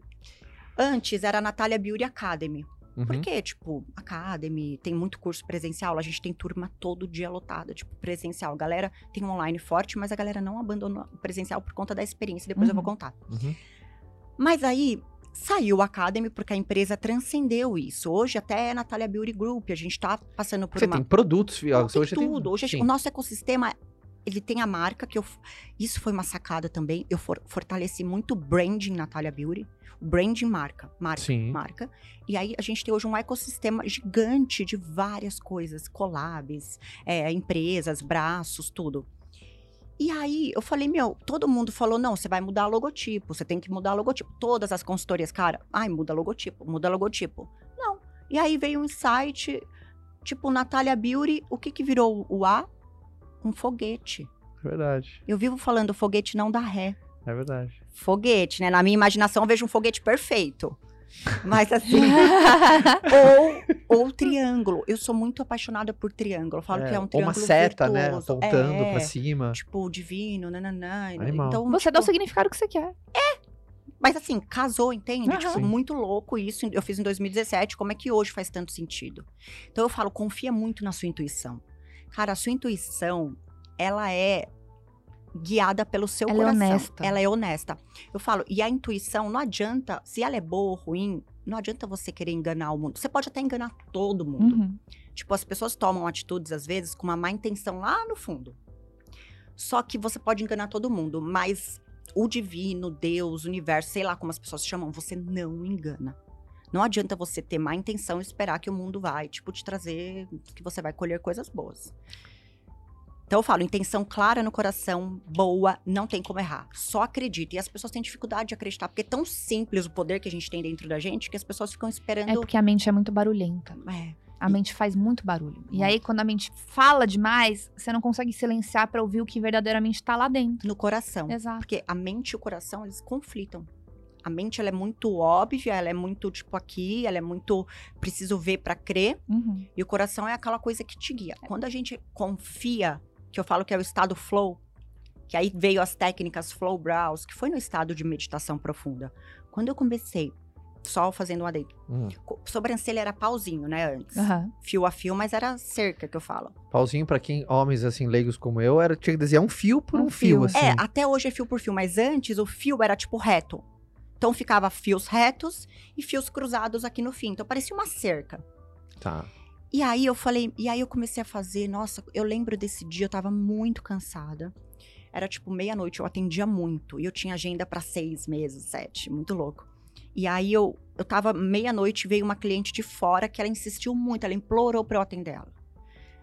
Antes era Natália Beauty Academy. Uhum. Porque, tipo, Academy, tem muito curso presencial, a gente tem turma todo dia lotada, tipo, presencial. A galera tem um online forte, mas a galera não abandona o presencial por conta da experiência, depois eu vou Uhum. contar. Uhum. Mas aí, saiu o Academy porque a empresa transcendeu isso. Hoje até é Natália Beauty Group, a gente tá passando por Você uma... tem produtos, fi- Não, você tem hoje tem- tudo. Hoje, Sim. o nosso ecossistema, ele tem a marca que eu... Isso foi uma sacada também. Eu for- fortaleci muito o branding Natália Beauty. O branding marca. Marca. Sim. Marca. E aí, a gente tem hoje um ecossistema gigante de várias coisas. Collabs, é, empresas, braços, tudo. E aí eu falei, meu, todo mundo falou: não, você vai mudar logotipo, você tem que mudar logotipo. Todas as consultorias, cara, ai, muda logotipo, muda logotipo. Não. E aí veio um insight, tipo, Natália Beauty, o que que virou o A? Um foguete. É verdade. Eu vivo falando, foguete não dá ré. É verdade. Foguete, né? Na minha imaginação eu vejo um foguete perfeito. Mas assim. ou, ou triângulo. Eu sou muito apaixonada por triângulo. Eu falo que é um ou triângulo. uma seta, né? virtuoso. Apontando é, pra cima. Tipo, divino, nananã. Animal. Então, Você dá o tipo, significado que você quer. Mas assim, casou, entende? Aham. Tipo, Sim. muito louco isso. Eu fiz em 2017. Como é que hoje faz tanto sentido? Então eu falo, confia muito na sua intuição. Cara, a sua intuição, ela é guiada pelo seu Ela é coração. honesta. Ela é honesta. Eu falo, e a intuição não adianta, se ela é boa ou ruim, não adianta você querer enganar o mundo. Você pode até enganar todo mundo. Uhum. Tipo, as pessoas tomam atitudes, às vezes, com uma má intenção lá no fundo. Só que você pode enganar todo mundo, mas o divino, Deus, o universo, sei lá como as pessoas chamam, você não engana. Não adianta você ter má intenção e esperar que o mundo vai, tipo, te trazer, que você vai colher coisas boas. Então eu falo, intenção clara no coração, boa, não tem como errar. Só acredita. E as pessoas têm dificuldade de acreditar, porque é tão simples o poder que a gente tem dentro da gente que as pessoas ficam É esperando. porque a mente é muito barulhenta. É, A mente faz muito barulho. E Muito. aí, quando a mente fala demais, você não consegue silenciar pra ouvir o que verdadeiramente tá lá dentro. no coração. Exato. Porque a mente e o coração, eles conflitam. A mente, ela é muito óbvia, ela é muito, tipo, aqui, ela é muito, preciso ver pra crer. Uhum. E o coração é aquela coisa que te guia. Quando a gente confia, que eu falo que é o estado flow, que aí veio as técnicas flow browse, que foi no estado de meditação profunda. Quando eu comecei, só fazendo um adendo, Hum. sobrancelha era pauzinho, né, antes. Aham. Fio a fio, mas era cerca que eu falo. Pauzinho pra quem, homens assim, leigos como eu, era, tinha que desenhar um fio por um, Um fio, fio. assim. É, até hoje é fio por fio, mas antes o fio era tipo reto. Então ficava fios retos e fios cruzados aqui no fim. Então parecia uma cerca. Tá. E aí eu falei, e aí eu comecei a fazer, nossa, eu lembro desse dia, eu tava muito cansada. Era tipo meia-noite, eu atendia muito. E eu tinha agenda pra seis meses, sete, muito louco. E aí eu, eu tava meia-noite, veio uma cliente de fora que ela insistiu muito, ela implorou pra eu atender ela.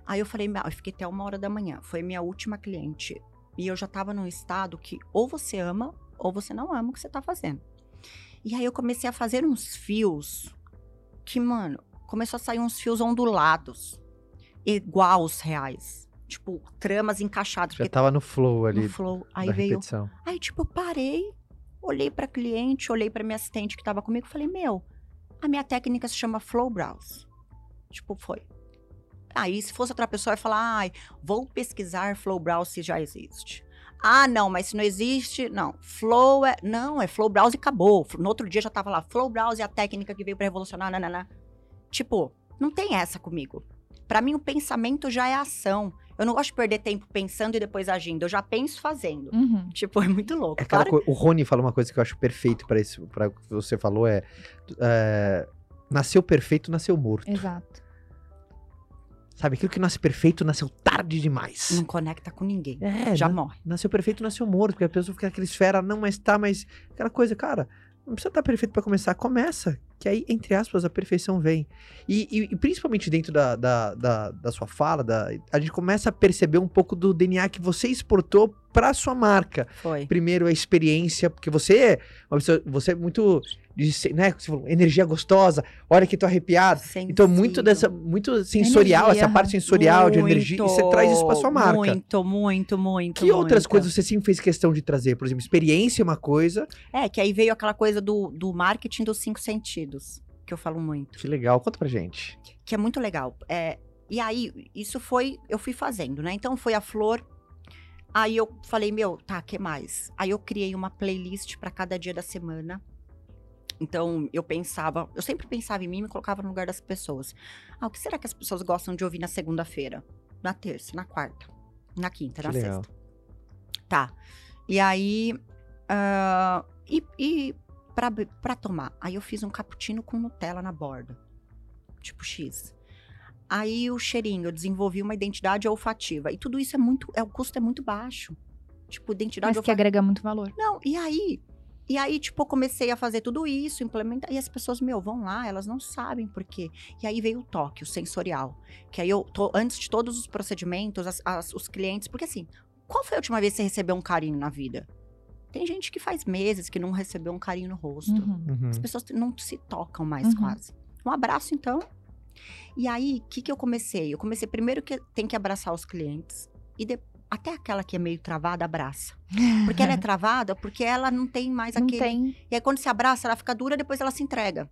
Aí eu falei, eu fiquei até uma hora da manhã. Foi minha última cliente. E eu já tava num estado que ou você ama ou você não ama o que você tá fazendo. E aí eu comecei a fazer uns fios que, mano, começou a sair uns fios ondulados, igual os reais. Tipo, tramas encaixadas. Já tava no flow ali no flow. Aí veio. repetição. Aí, tipo, eu parei, olhei pra cliente, olhei pra minha assistente que tava comigo e falei, meu, a minha técnica se chama Flow Browse. Tipo, foi. Aí, se fosse outra pessoa, ia falar, ai, vou pesquisar Flow Browse se já existe. Ah, não, mas se não existe, não. Flow é. Não, é Flow Browse e acabou. No outro dia já tava lá, Flow Browse é a técnica que veio pra revolucionar, nananã. Tipo, não tem essa comigo. Pra mim, o pensamento já é ação. Eu não gosto de perder tempo pensando e depois agindo. Eu já penso fazendo. Uhum. Tipo, é muito louco. É Claro coi- o Rony fala uma coisa que eu acho perfeito para isso, para o que você falou é, é, nasceu perfeito, nasceu morto. Exato. Sabe, aquilo que nasce perfeito nasceu tarde demais. não conecta com ninguém. É, já na- morre. nasceu perfeito, nasceu morto, porque a pessoa fica aquela esfera, não, mas tá, mas aquela coisa, cara, não precisa estar perfeito pra começar, começa, que aí, entre aspas, a perfeição vem. E, e- e principalmente dentro da, da, da, da sua fala, da, a gente começa a perceber um pouco do DNA que você exportou pra sua marca. Foi. primeiro a experiência, porque você é uma pessoa, você é muito, de né, falou, energia gostosa, olha que tô arrepiado. Então muito Sensível. dessa, muito sensorial, Energia, essa parte sensorial de energia, e você traz isso pra sua marca. Muito, muito, muito. Que outras muito. coisas você sempre fez questão de trazer? Por exemplo, experiência é uma coisa. É, que aí veio aquela coisa do, do marketing dos cinco sentidos, que eu falo muito. Que legal, conta pra gente. Que é muito legal. É, e aí, isso foi, eu fui fazendo, né? Então foi a flor. Aí eu falei, meu, tá, que mais? Aí eu criei uma playlist pra cada dia da semana. Então, eu pensava, eu sempre pensava em mim e me colocava no lugar das pessoas. Ah, o que será que as pessoas gostam de ouvir na segunda-feira? Na terça, na quarta, na quinta, Que na legal. sexta. Tá. E aí. ah, e e pra tomar? Aí eu fiz um cappuccino com Nutella na borda. Tipo X. Aí o cheirinho, eu desenvolvi uma identidade olfativa. E tudo isso é muito. É, o custo é muito baixo. Tipo, identidade Mas que olfativa. agrega muito valor. Não, e aí? E aí, tipo, comecei a fazer tudo isso, implementar. E as pessoas, meu, vão lá, elas não sabem por quê. E aí veio o toque, o sensorial. Que aí eu, tô, antes de todos os procedimentos, as- as- os clientes. Porque assim, Qual foi a última vez que você recebeu um carinho na vida? Tem gente que faz meses que não recebeu um carinho no rosto. Uhum. Uhum. As pessoas não se tocam mais Uhum. quase. Um abraço, então. E aí, o que, que eu comecei? Eu comecei primeiro que tem que abraçar os clientes. E de- até aquela que é meio travada, abraça. Porque ela é travada porque ela não tem mais Não aquele. tem. E aí, quando se abraça, ela fica dura, depois ela se entrega.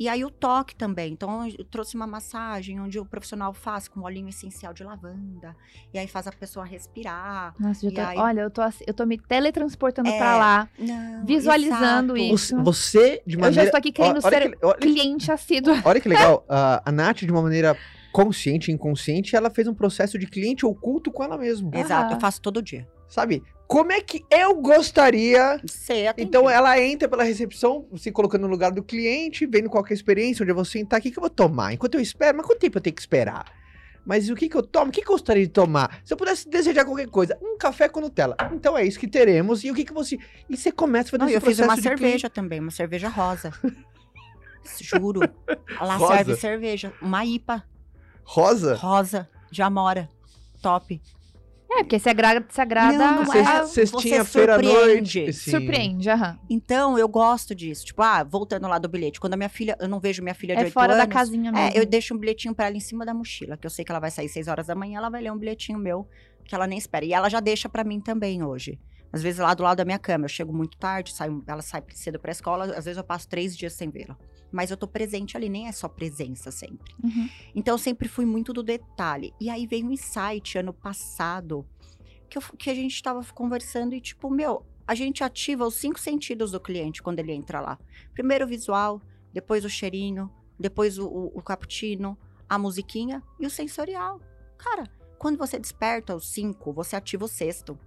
E aí, o toque também. Então, eu trouxe uma massagem onde o profissional faz com olhinho essencial de lavanda. E aí, faz a pessoa respirar. Nossa, tô- aí- olha, eu tô, eu tô me teletransportando É, pra lá, Não, visualizando exato. isso. Você, de Eu maneira. já estou aqui querendo olha ser que- olha- cliente assíduo. Olha que legal, a, a Nath, de uma maneira consciente e inconsciente, ela fez um processo de cliente oculto com ela mesma. Exato, eu faço todo dia. Sabe? Como é que eu gostaria. Atende. Então ela entra pela recepção, se colocando no lugar do cliente, vendo qual que é a experiência, onde eu vou sentar, o que, que eu vou tomar? Enquanto eu espero, mas quanto tempo eu tenho que esperar? Mas o que, que eu tomo? O que, que eu gostaria de tomar? Se eu pudesse desejar qualquer coisa, um café com Nutella. Então é isso que teremos. E o que, que você. E você começa a fazer Não, esse eu fiz uma cerveja também, uma cerveja rosa. Juro. Lá Rosa? serve cerveja. Uma IPA cliente. Rosa? rosa de Amora. Top. É, porque se agrada, se agrada Não, não Cês- é. Cês Você tinham feira à surpreende. noite. Sim. surpreende, aham. Então, eu gosto disso. Tipo, ah, voltando lá do bilhete. Quando a minha filha, eu não vejo minha filha de É 8 fora da anos, casinha mesmo. É, eu deixo um bilhetinho pra ela em cima da mochila, que eu sei que ela vai sair 6 horas da manhã, ela vai ler um bilhetinho meu, que ela nem espera. E ela já deixa pra mim também hoje. Às vezes lá do lado da minha cama, eu chego muito tarde, saio, ela sai cedo pra escola, às vezes eu passo três dias sem vê-la. Mas eu tô presente ali, nem é só presença sempre. Uhum. Então eu sempre fui muito do detalhe. E aí veio um insight ano passado que, eu- que a gente tava conversando e tipo, meu, a gente ativa os cinco sentidos do cliente quando ele entra lá. Primeiro o visual, depois o cheirinho, depois o, o, o cappuccino, a musiquinha e o sensorial. Cara, quando você desperta os cinco, você ativa o sexto.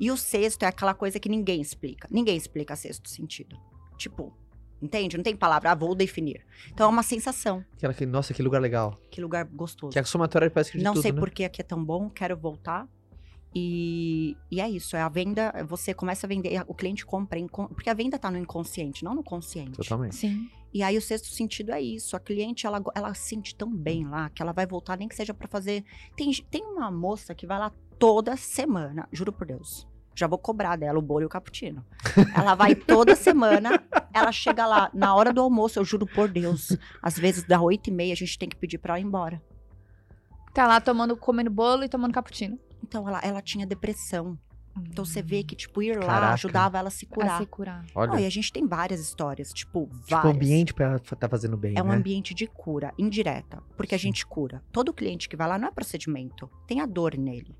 E o sexto é aquela coisa que ninguém explica. Ninguém explica sexto sentido. Tipo, entende? Não tem palavra, ah, vou definir. Então é uma sensação. Aquela que, nossa, que lugar legal. Que lugar gostoso. Que é a somatória parece que de Não tudo, sei né? por que aqui é tão bom, quero voltar. E, e é isso, é a venda, você começa a vender, o cliente compra, porque a venda tá no inconsciente, não no consciente. Totalmente. Sim. E aí o sexto sentido é isso, a cliente, ela, ela sente tão bem lá, que ela vai voltar, nem que seja pra fazer... Tem, tem uma moça que vai lá toda semana, juro por Deus. Já vou cobrar dela o bolo e o cappuccino. Ela vai toda semana, ela chega lá na hora do almoço, eu juro por Deus. Às vezes, da oito e meia, a gente tem que pedir pra ela ir embora. Tá lá tomando, comendo bolo e tomando cappuccino. Então, ela, ela tinha depressão. Então, você vê que, tipo, ir lá Caraca. ajudava ela a se A curar. se curar. Olha, Não, e a gente tem várias histórias, tipo, tipo, várias. o ambiente pra ela tá fazendo bem, É um né? ambiente de cura, indireta. Porque a Sim. gente cura. Todo cliente que vai lá não é procedimento. Tem a dor nele.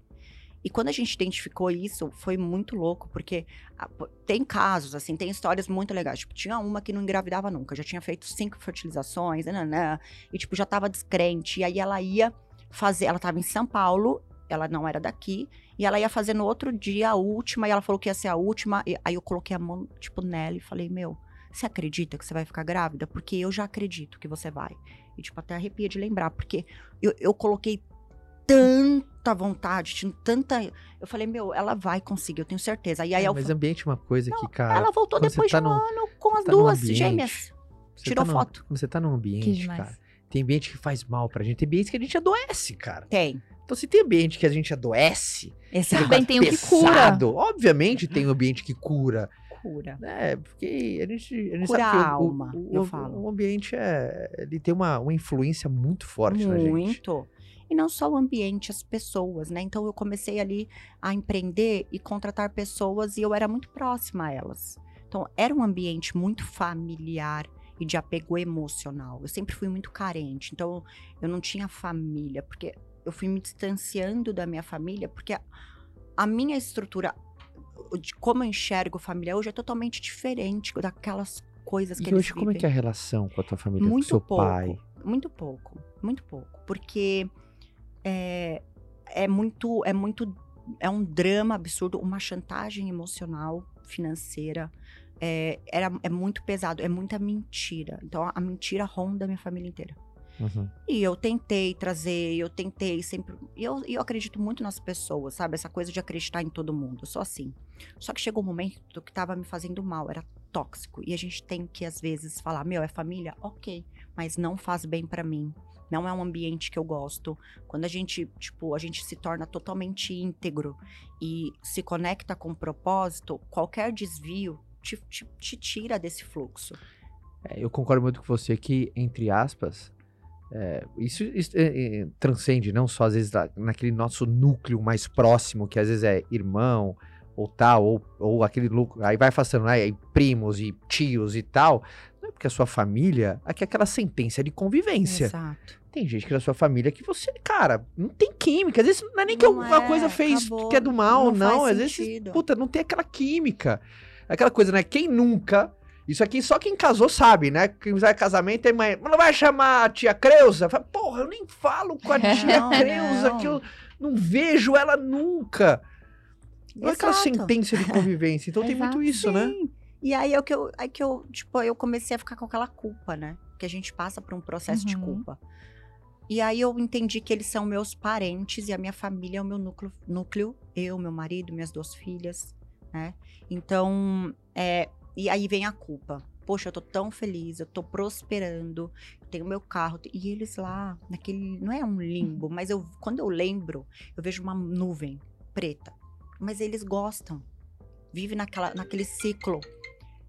E quando a gente identificou isso, foi muito louco, porque ah, tem casos, assim, tem histórias muito legais. Tipo, tinha uma que não engravidava nunca, já tinha feito cinco fertilizações, nananã, e, tipo, já tava descrente. E aí ela ia fazer, ela tava em São Paulo, ela não era daqui, e ela ia fazer no outro dia a última, e ela falou que ia ser a última. E aí eu coloquei a mão, tipo, nela e falei, meu, você acredita que você vai ficar grávida? Porque eu já acredito que você vai. E, tipo, até arrepia de lembrar, porque eu, eu coloquei tanta vontade, tinha tanta. Eu falei, meu, ela vai conseguir, eu tenho certeza. E aí É, eu, mas ambiente é uma coisa que, cara. ela voltou depois tá de um num- ano com as tá duas ambiente, gêmeas. você tirou tá foto. Você tá num ambiente, cara. Tem ambiente que faz mal pra gente, tem ambiente que a gente adoece, cara. Tem. Então, se tem ambiente que a gente adoece, Exato. Também tem o que cura. obviamente tem um ambiente que cura. Cura. É, porque a gente, a gente Cura sabe que a o- o- alma, o, eu o- falo. o ambiente é, ele tem uma, uma influência muito forte na gente. Muito. E não só o ambiente, as pessoas, né? Então eu comecei ali a empreender e contratar pessoas e eu era muito próxima a elas. Então era um ambiente muito familiar e de apego emocional. Eu sempre fui muito carente, então eu não tinha família, porque eu fui me distanciando da minha família, porque a, a minha estrutura de como eu enxergo família hoje é totalmente diferente daquelas coisas que E eles hoje, como é vivem. que é a relação com a tua família, com Muito seu pouco. pai? Muito pouco, muito pouco, porque é, é muito, é muito, é um drama absurdo, uma chantagem emocional, financeira, é, era, é muito pesado, é muita mentira. Então a, mentira ronda a minha família inteira. Uhum. E eu tentei trazer, eu tentei sempre. E eu, eu acredito muito nas pessoas, sabe? Essa coisa de acreditar em todo mundo. Eu sou assim. Só que chegou um momento que tava me fazendo mal, era tóxico. E a gente tem que, às vezes, falar: meu, é família? Ok. Mas não faz bem pra mim. Não é um ambiente que eu gosto. Quando a gente, tipo, a gente se torna totalmente íntegro e se conecta com o propósito, qualquer desvio te, te, te tira desse fluxo. É, eu concordo muito com você que, entre aspas, é, isso, isso é, é, transcende não só às vezes naquele nosso núcleo mais próximo, que às vezes é irmão ou tal, ou, ou aquele núcleo, aí vai afastando, né, primos e tios e tal, não é porque a sua família, aqui é aquela sentença de convivência. Exato. Tem gente que na sua família que você, cara, não tem química. Às vezes não é nem que Não alguma é, coisa fez acabou. que é do mal, Não não. faz Às vezes, sentido. puta, não tem aquela química. Aquela coisa, né? Quem nunca. Isso aqui só quem casou sabe, né? Quem vai casamento é mãe. Mas não vai chamar a tia Creuza? Fala, Porra, eu nem falo com a tia Não, Creuza, não. que eu não vejo ela nunca. Não é aquela Exato. sentença de convivência. Então tem muito Exato. isso, né? Sim. E aí é o que eu, aí que eu, tipo, eu comecei a ficar com aquela culpa, né? Que a gente passa por um processo de Uhum. culpa. E aí eu entendi que eles são meus parentes e a minha família é o meu núcleo, núcleo eu, meu marido, minhas duas filhas, né? Então, é, e aí vem a culpa. Poxa, eu tô tão feliz, eu tô prosperando, eu tenho meu carro, e eles lá, naquele, não é um limbo, mas eu, quando eu lembro, eu vejo uma nuvem preta. Mas eles gostam, vive naquela, naquele ciclo.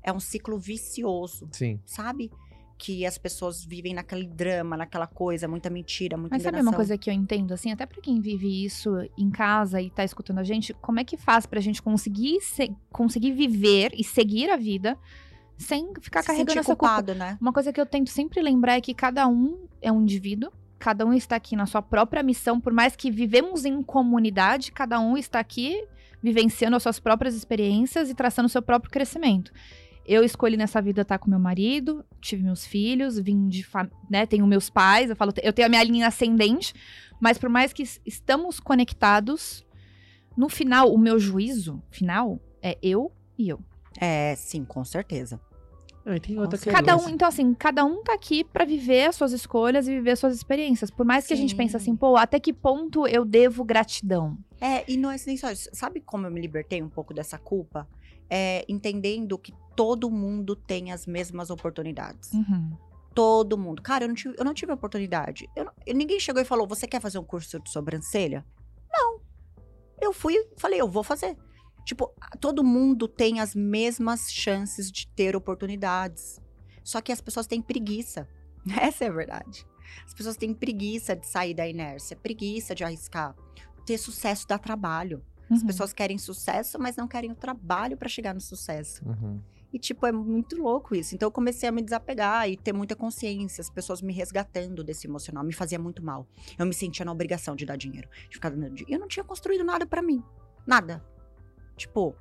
É um ciclo vicioso, Sim. sabe? Que as pessoas vivem naquele drama, naquela coisa, muita mentira, muita Mas sabe enganação. uma coisa que eu entendo, assim, até pra quem vive isso em casa e tá escutando a gente, como é que faz pra gente conseguir, se- conseguir viver e seguir a vida sem ficar Se carregando essa culpa? né? Uma coisa que eu tento sempre lembrar é que cada um é um indivíduo, cada um está aqui na sua própria missão, por mais que vivemos em comunidade, cada um está aqui vivenciando as suas próprias experiências e traçando o seu próprio crescimento. Eu escolhi nessa vida estar com meu marido, tive meus filhos, vim de, né, tenho meus pais, eu falo, eu tenho a minha linha ascendente, mas por mais que es- estamos conectados, no final, o meu juízo final é eu e eu. É, sim, com certeza. Tem outra Com é Cada um, então assim, cada um tá aqui pra viver as suas escolhas e viver as suas experiências. Por mais que a gente pense assim, pô, até que ponto eu devo gratidão? É, e não é nem só isso. Sabe como eu me libertei um pouco dessa culpa? É, entendendo que todo mundo tem as mesmas oportunidades. Uhum. Todo mundo. Cara, eu não tive, eu não tive oportunidade. Eu não- ninguém chegou e falou: você quer fazer um curso de sobrancelha? Não. Eu fui e falei, eu vou fazer. Tipo, todo mundo tem as mesmas chances de ter oportunidades. Só que as pessoas têm preguiça. Essa é a verdade. As pessoas têm preguiça de sair da inércia, preguiça de arriscar. Ter sucesso dá trabalho. As Uhum. pessoas querem sucesso, mas não querem o trabalho para chegar no sucesso. Uhum. E, tipo, é muito louco isso. Então, eu comecei a me desapegar e ter muita consciência. As pessoas me resgatando desse emocional. Me fazia muito mal. Eu me sentia na obrigação de dar dinheiro. De ficar dando dinheiro. Eu não tinha construído nada pra mim. Nada. Tipo,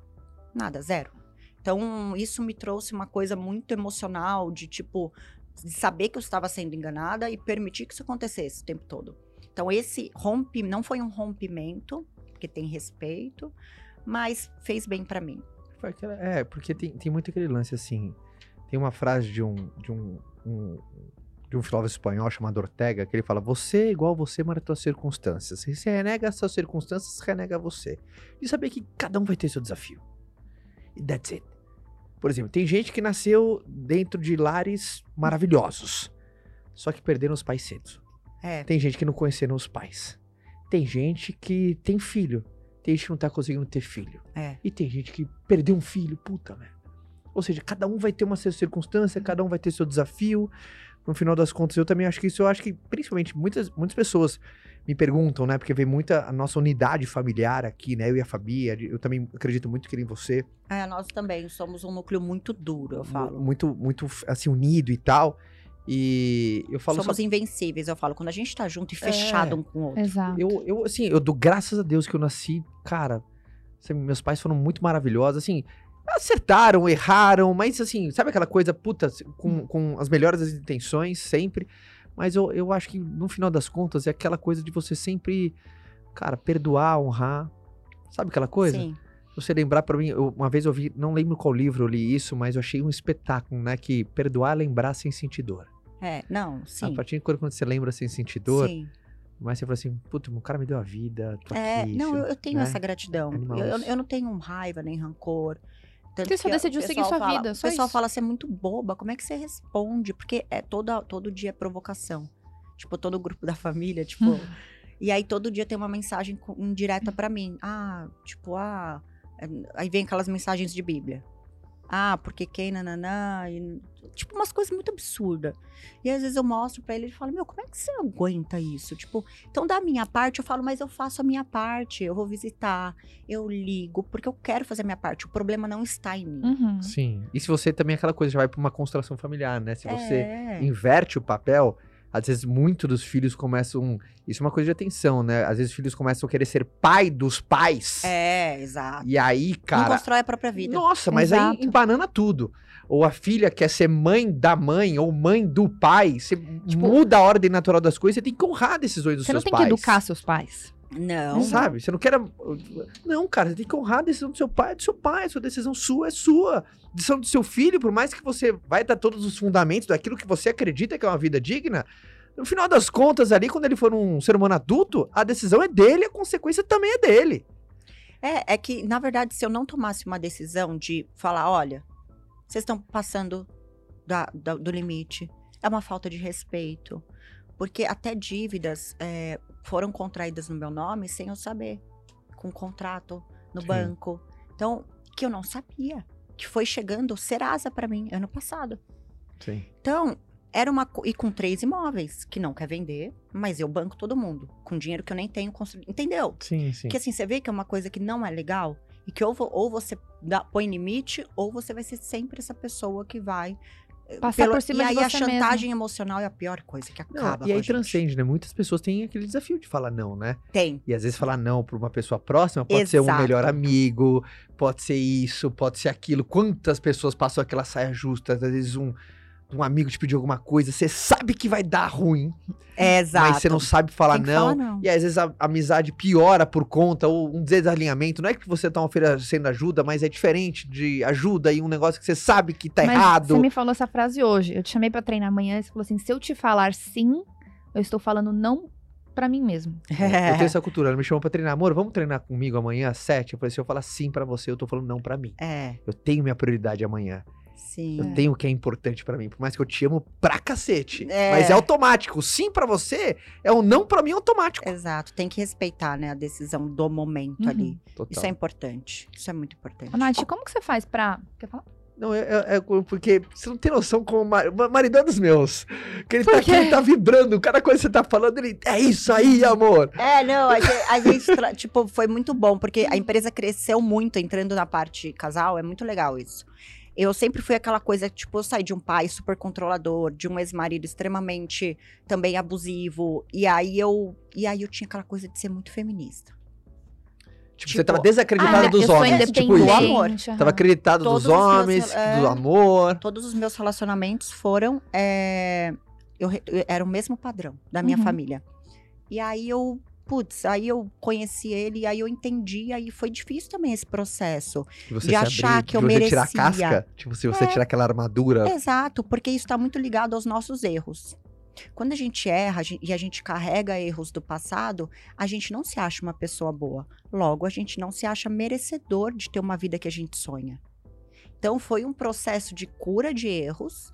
nada, zero. Então, isso me trouxe uma coisa muito emocional de, tipo, de saber que eu estava sendo enganada e permitir que isso acontecesse o tempo todo. Então, esse rompe não foi um rompimento, porque tem respeito, mas fez bem pra mim. Aquela- é, porque tem, tem muito aquele lance assim. Tem uma frase de um, de um, um- de um filósofo espanhol chamado Ortega que ele fala: Você é igual você, mas as suas circunstâncias. Se você renega as suas circunstâncias, renega você. E saber que cada um vai ter seu desafio. E that's it. Por exemplo, tem gente que nasceu dentro de lares maravilhosos, só que perderam os pais cedo. É, Tem gente que não conheceram os pais. Tem gente que tem filho. Tem gente que não tá conseguindo ter filho. é. E tem gente que perdeu um filho, puta merda. Ou seja, cada um vai ter uma sua circunstância, cada um vai ter seu desafio. No final das contas, eu também acho que isso, eu acho que, principalmente, muitas, muitas pessoas me perguntam, né? Porque vem muita a nossa unidade familiar aqui, né? Eu e a Fabi, eu também acredito muito que em você. É, nós também somos um núcleo muito duro, eu falo. mu- Muito, muito, assim, unido e tal. E eu falo somos só, invencíveis, eu falo. Quando a gente tá junto e fechado É. um com o outro. Exato. Eu, eu, assim, eu dou graças a Deus que eu nasci, cara. assim, meus pais foram muito maravilhosos, assim. Acertaram, erraram, mas assim, sabe aquela coisa, puta, com, com as melhores das intenções, sempre. Mas eu, eu acho que no final das contas é aquela coisa de você sempre, cara, perdoar, honrar. Sabe aquela coisa? Sim. Você lembrar pra mim, eu- uma vez eu vi, não lembro qual livro eu li isso, mas eu achei um espetáculo, né? Que perdoar, é lembrar sem sentir dor. É, não, A sim. partir de quando, quando você lembra sem sentir dor, Sim. mas você fala assim, puta, o cara me deu a vida, tô É, aqui. não, eu, eu tenho né? essa gratidão. Eu, eu, eu não tenho raiva nem rancor. Tanto Você só decidiu o seguir sua fala- vida, O só pessoal isso. fala, você é muito boba, como é que você responde? Porque é toda, todo dia é provocação. Tipo, tô no grupo da família, tipo. e aí todo dia tem uma mensagem indireta pra mim. Ah, tipo, ah. Aí vem aquelas mensagens de Bíblia. Ah, porque quem, nananã. E, tipo, umas coisas muito absurdas. E às vezes eu mostro pra ele e ele fala: Meu, como é que você aguenta isso? Tipo, então da minha parte eu falo, mas eu faço a minha parte. Eu vou visitar, eu ligo, porque eu quero fazer a minha parte. O problema não está em mim. Uhum. Sim. E se você também é aquela coisa, já vai pra uma constelação familiar, né? Se você É. inverte o papel, às vezes muito dos filhos começam. Isso é uma coisa de atenção, né? Às vezes os filhos começam a querer ser pai dos pais. É, exato. E aí, não cara. constrói a própria vida. Nossa, mas aí Exato. embanana tudo. Ou a filha quer ser mãe da mãe ou mãe do pai. Você Tipo- muda a ordem natural das coisas, você tem que honrar decisões dos Você não seus tem pais. que educar seus pais. Não. Sabe? Você não quer. Não, cara, você tem que honrar a decisão do seu pai, é do seu pai. A sua decisão sua é sua. A decisão do seu filho, por mais que você vai dar todos os fundamentos daquilo que você acredita que é uma vida digna, no final das contas, ali, quando ele for um ser humano adulto, a decisão é dele, a consequência também é dele. É, é que, na verdade, se eu não tomasse uma decisão de falar, olha, vocês estão passando da- da- do limite, é uma falta de respeito. Porque até dívidas é, foram contraídas no meu nome sem eu saber, com contrato no Sim. banco. Então, que eu não sabia, que foi chegando Serasa para mim ano passado. Sim. Então, era uma. E com três imóveis, que não quer vender, mas eu banco todo mundo, com dinheiro que eu nem tenho construído. Entendeu? Sim, sim. Porque assim, você vê que é uma coisa que não é legal e que ou, ou você dá, põe limite, ou você vai ser sempre essa pessoa que vai. Passar por cima e de aí a chantagem emocional é a pior coisa que Não, acaba. e com aí a gente. transcende, né? Muitas pessoas têm aquele desafio de falar não, né? Tem. E às vezes falar não pra uma pessoa próxima pode ser um Exato. melhor amigo, pode ser isso, pode ser aquilo. Quantas pessoas passam aquela saia justa? Às vezes um, um amigo te pediu alguma coisa, você sabe que vai dar ruim, É, exato. mas você não sabe falar não. falar não. E às vezes a amizade piora por conta, ou um desalinhamento. Não é que você tá oferecendo ajuda, mas é diferente de ajuda e um negócio que você sabe que tá Mas errado. Você me falou essa frase hoje. Eu te chamei pra treinar amanhã e você falou assim: se eu te falar sim, eu estou falando não pra mim mesmo. Eu tenho essa cultura. Ela me chamou pra treinar. Amor, vamos treinar comigo amanhã às sete? Eu falei, se eu falar sim pra você, eu tô falando não pra mim. É, Eu tenho minha prioridade amanhã. Sim. Eu tenho o que é importante pra mim, por mais que eu te amo pra cacete. É. Mas é automático. O sim pra você é o não pra mim automático. Exato. Tem que respeitar, né, a decisão do momento Uhum. ali. Total. Isso é importante. Isso é muito importante. Nath, como que você faz pra. Quer falar? Não, é, é- é porque você não tem noção como o mar- maridão dos meus. Que ele Por tá aqui, ele tá vibrando. Cada coisa que você tá falando, ele. É isso aí, amor. É, não, a gente, a gente tra- tipo, foi muito bom, porque a empresa cresceu muito entrando na parte casal, é muito legal isso. Eu sempre fui aquela coisa, tipo, eu saí de um pai super controlador, de um ex-marido extremamente também abusivo, e aí eu, e aí eu tinha aquela coisa de ser muito feminista. Tipo, você Tipo, tava desacreditada Ah, dos eu sou homens. Tipo isso. amor. aham. Tava acreditado Todos dos os meus homens, rela- é. do amor. Todos os meus relacionamentos foram, é, eu, eu- era o mesmo padrão da minha Uhum. família. E aí eu, putz, aí eu conheci ele, aí eu entendi, aí foi difícil também esse processo. De achar abrir, que eu você tirar a merecia. casca. Tipo, se você É. tirar aquela armadura. Exato, porque isso está muito ligado aos nossos erros. Quando a gente erra e a gente carrega erros do passado, a gente não se acha uma pessoa boa. Logo, a gente não se acha merecedor de ter uma vida que a gente sonha. Então, foi um processo de cura de erros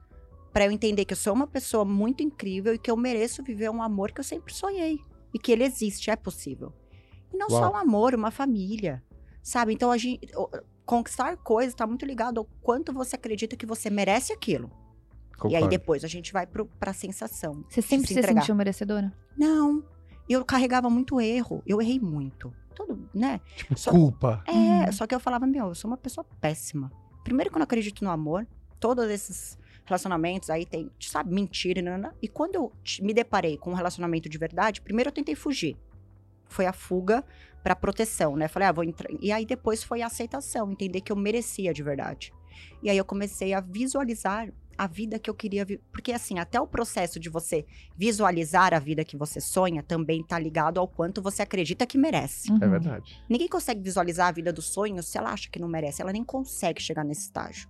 para eu entender que eu sou uma pessoa muito incrível e que eu mereço viver um amor que eu sempre sonhei e que ele existe, é possível. E não só Uau. um amor, uma família, sabe? Então, a gente conquistar coisas está muito ligado ao quanto você acredita que você merece aquilo. E aí Concordo. depois a gente vai pro, pra sensação. Você sempre se, entregar. sentiu merecedora? Não, eu carregava muito erro, eu errei muito. Todo, né? Tipo, só- culpa. É, Uhum. só que eu falava, meu, eu sou uma pessoa péssima. Primeiro que eu não acredito no amor, todos esses relacionamentos aí tem, sabe, mentira, nanana. e quando eu te- me deparei com um relacionamento de verdade, primeiro eu tentei fugir. Foi a fuga pra proteção, né? Falei, ah, vou entrar. E aí depois foi a aceitação, entender que eu merecia de verdade. E aí eu comecei a visualizar a vida que eu queria viver. Porque assim, até o processo de você visualizar a vida que você sonha também tá ligado ao quanto você acredita que merece. É Uhum. verdade. Ninguém consegue visualizar a vida dos sonhos se ela acha que não merece. Ela nem consegue chegar nesse estágio.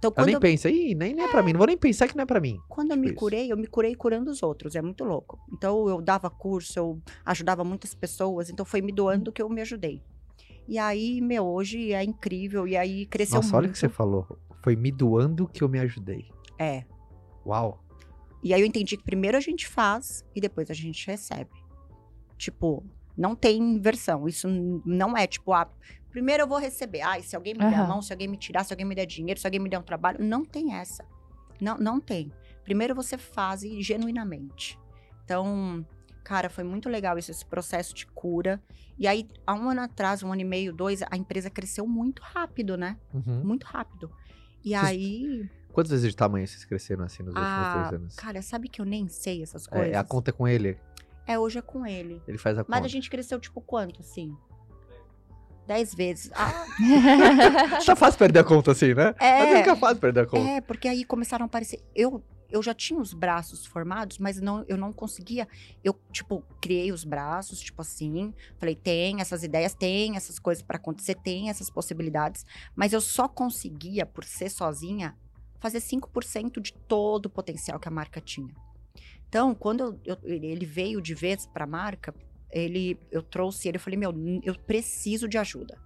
Então, quando, nem eu, pensa, ih, nem, nem é pra mim. Não vou nem pensar que não é pra mim. quando eu tipo me isso. curei, eu me curei curando os outros. É muito louco. Então, eu dava curso, eu ajudava muitas pessoas. Então, foi me doando que eu me ajudei. E aí, meu, hoje é incrível. E aí, cresceu Nossa, muito. olha o que você falou. Foi me doando que eu me ajudei. É. Uau. E aí eu entendi que primeiro a gente faz e depois a gente recebe. Tipo, não tem inversão. Isso não é tipo, ah, primeiro eu vou receber. Ah, se alguém me der a mão, se alguém me tirar, se alguém me der dinheiro, se alguém me der um trabalho. Não tem essa. Não, não tem. Primeiro você faz e genuinamente. Então, cara, foi muito legal esse, esse processo de cura. E aí, há um ano atrás, um ano e meio, dois, a empresa cresceu muito rápido, né? Uhum. Muito rápido. E Vocês- aí, Quantas vezes de tamanho vocês cresceram assim nos últimos Ah, três anos? cara, sabe que eu nem sei essas coisas? É, a conta é com ele. É, hoje é com ele. Ele faz a Mas conta. a gente cresceu, tipo, quanto, assim? Dez vezes. Ah, Tá fácil perder a conta assim, né? Mas é. nunca fácil perder a conta. É, porque aí começaram a aparecer. Eu, eu já tinha os braços formados, mas não, eu não conseguia. Eu, tipo, criei os braços, tipo assim. Falei, tem essas ideias, tem essas coisas pra acontecer, tem essas possibilidades. Mas eu só conseguia, por ser sozinha, fazer 5% de todo o potencial que a marca tinha. Então, quando eu- eu- ele veio de vez pra marca, ele, eu trouxe ele, eu falei, meu, eu preciso de ajuda.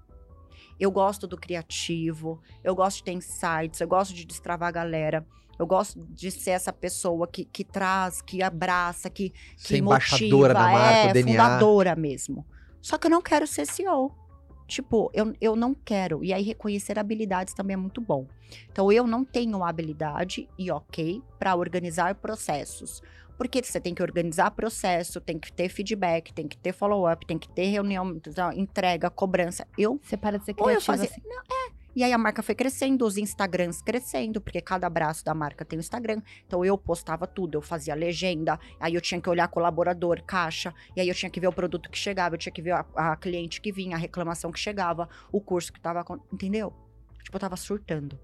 Eu gosto do criativo, eu gosto de ter insights, eu gosto de destravar a galera. Eu gosto de ser essa pessoa que, que traz, que abraça, que, Ser que embaixadora da motiva, marca, é, DNA. fundadora mesmo. Só que eu não quero ser CEO. Tipo, eu, eu não quero. E aí, reconhecer habilidades também é muito bom. Então, eu não tenho habilidade, e ok, para organizar processos. Porque você tem que organizar processo, tem que ter feedback, tem que ter follow-up, tem que ter reunião, entrega, cobrança. Eu Você para de ser ou eu criativa fazia. assim. Não, é. E aí a marca foi crescendo, os Instagrams crescendo, porque cada braço da marca tem um Instagram. Então eu postava tudo, eu fazia legenda, aí eu tinha que olhar colaborador, caixa, e aí eu tinha que ver o produto que chegava, eu tinha que ver a, a cliente que vinha, a reclamação que chegava, o curso que tava. Entendeu? Tipo, eu tava surtando.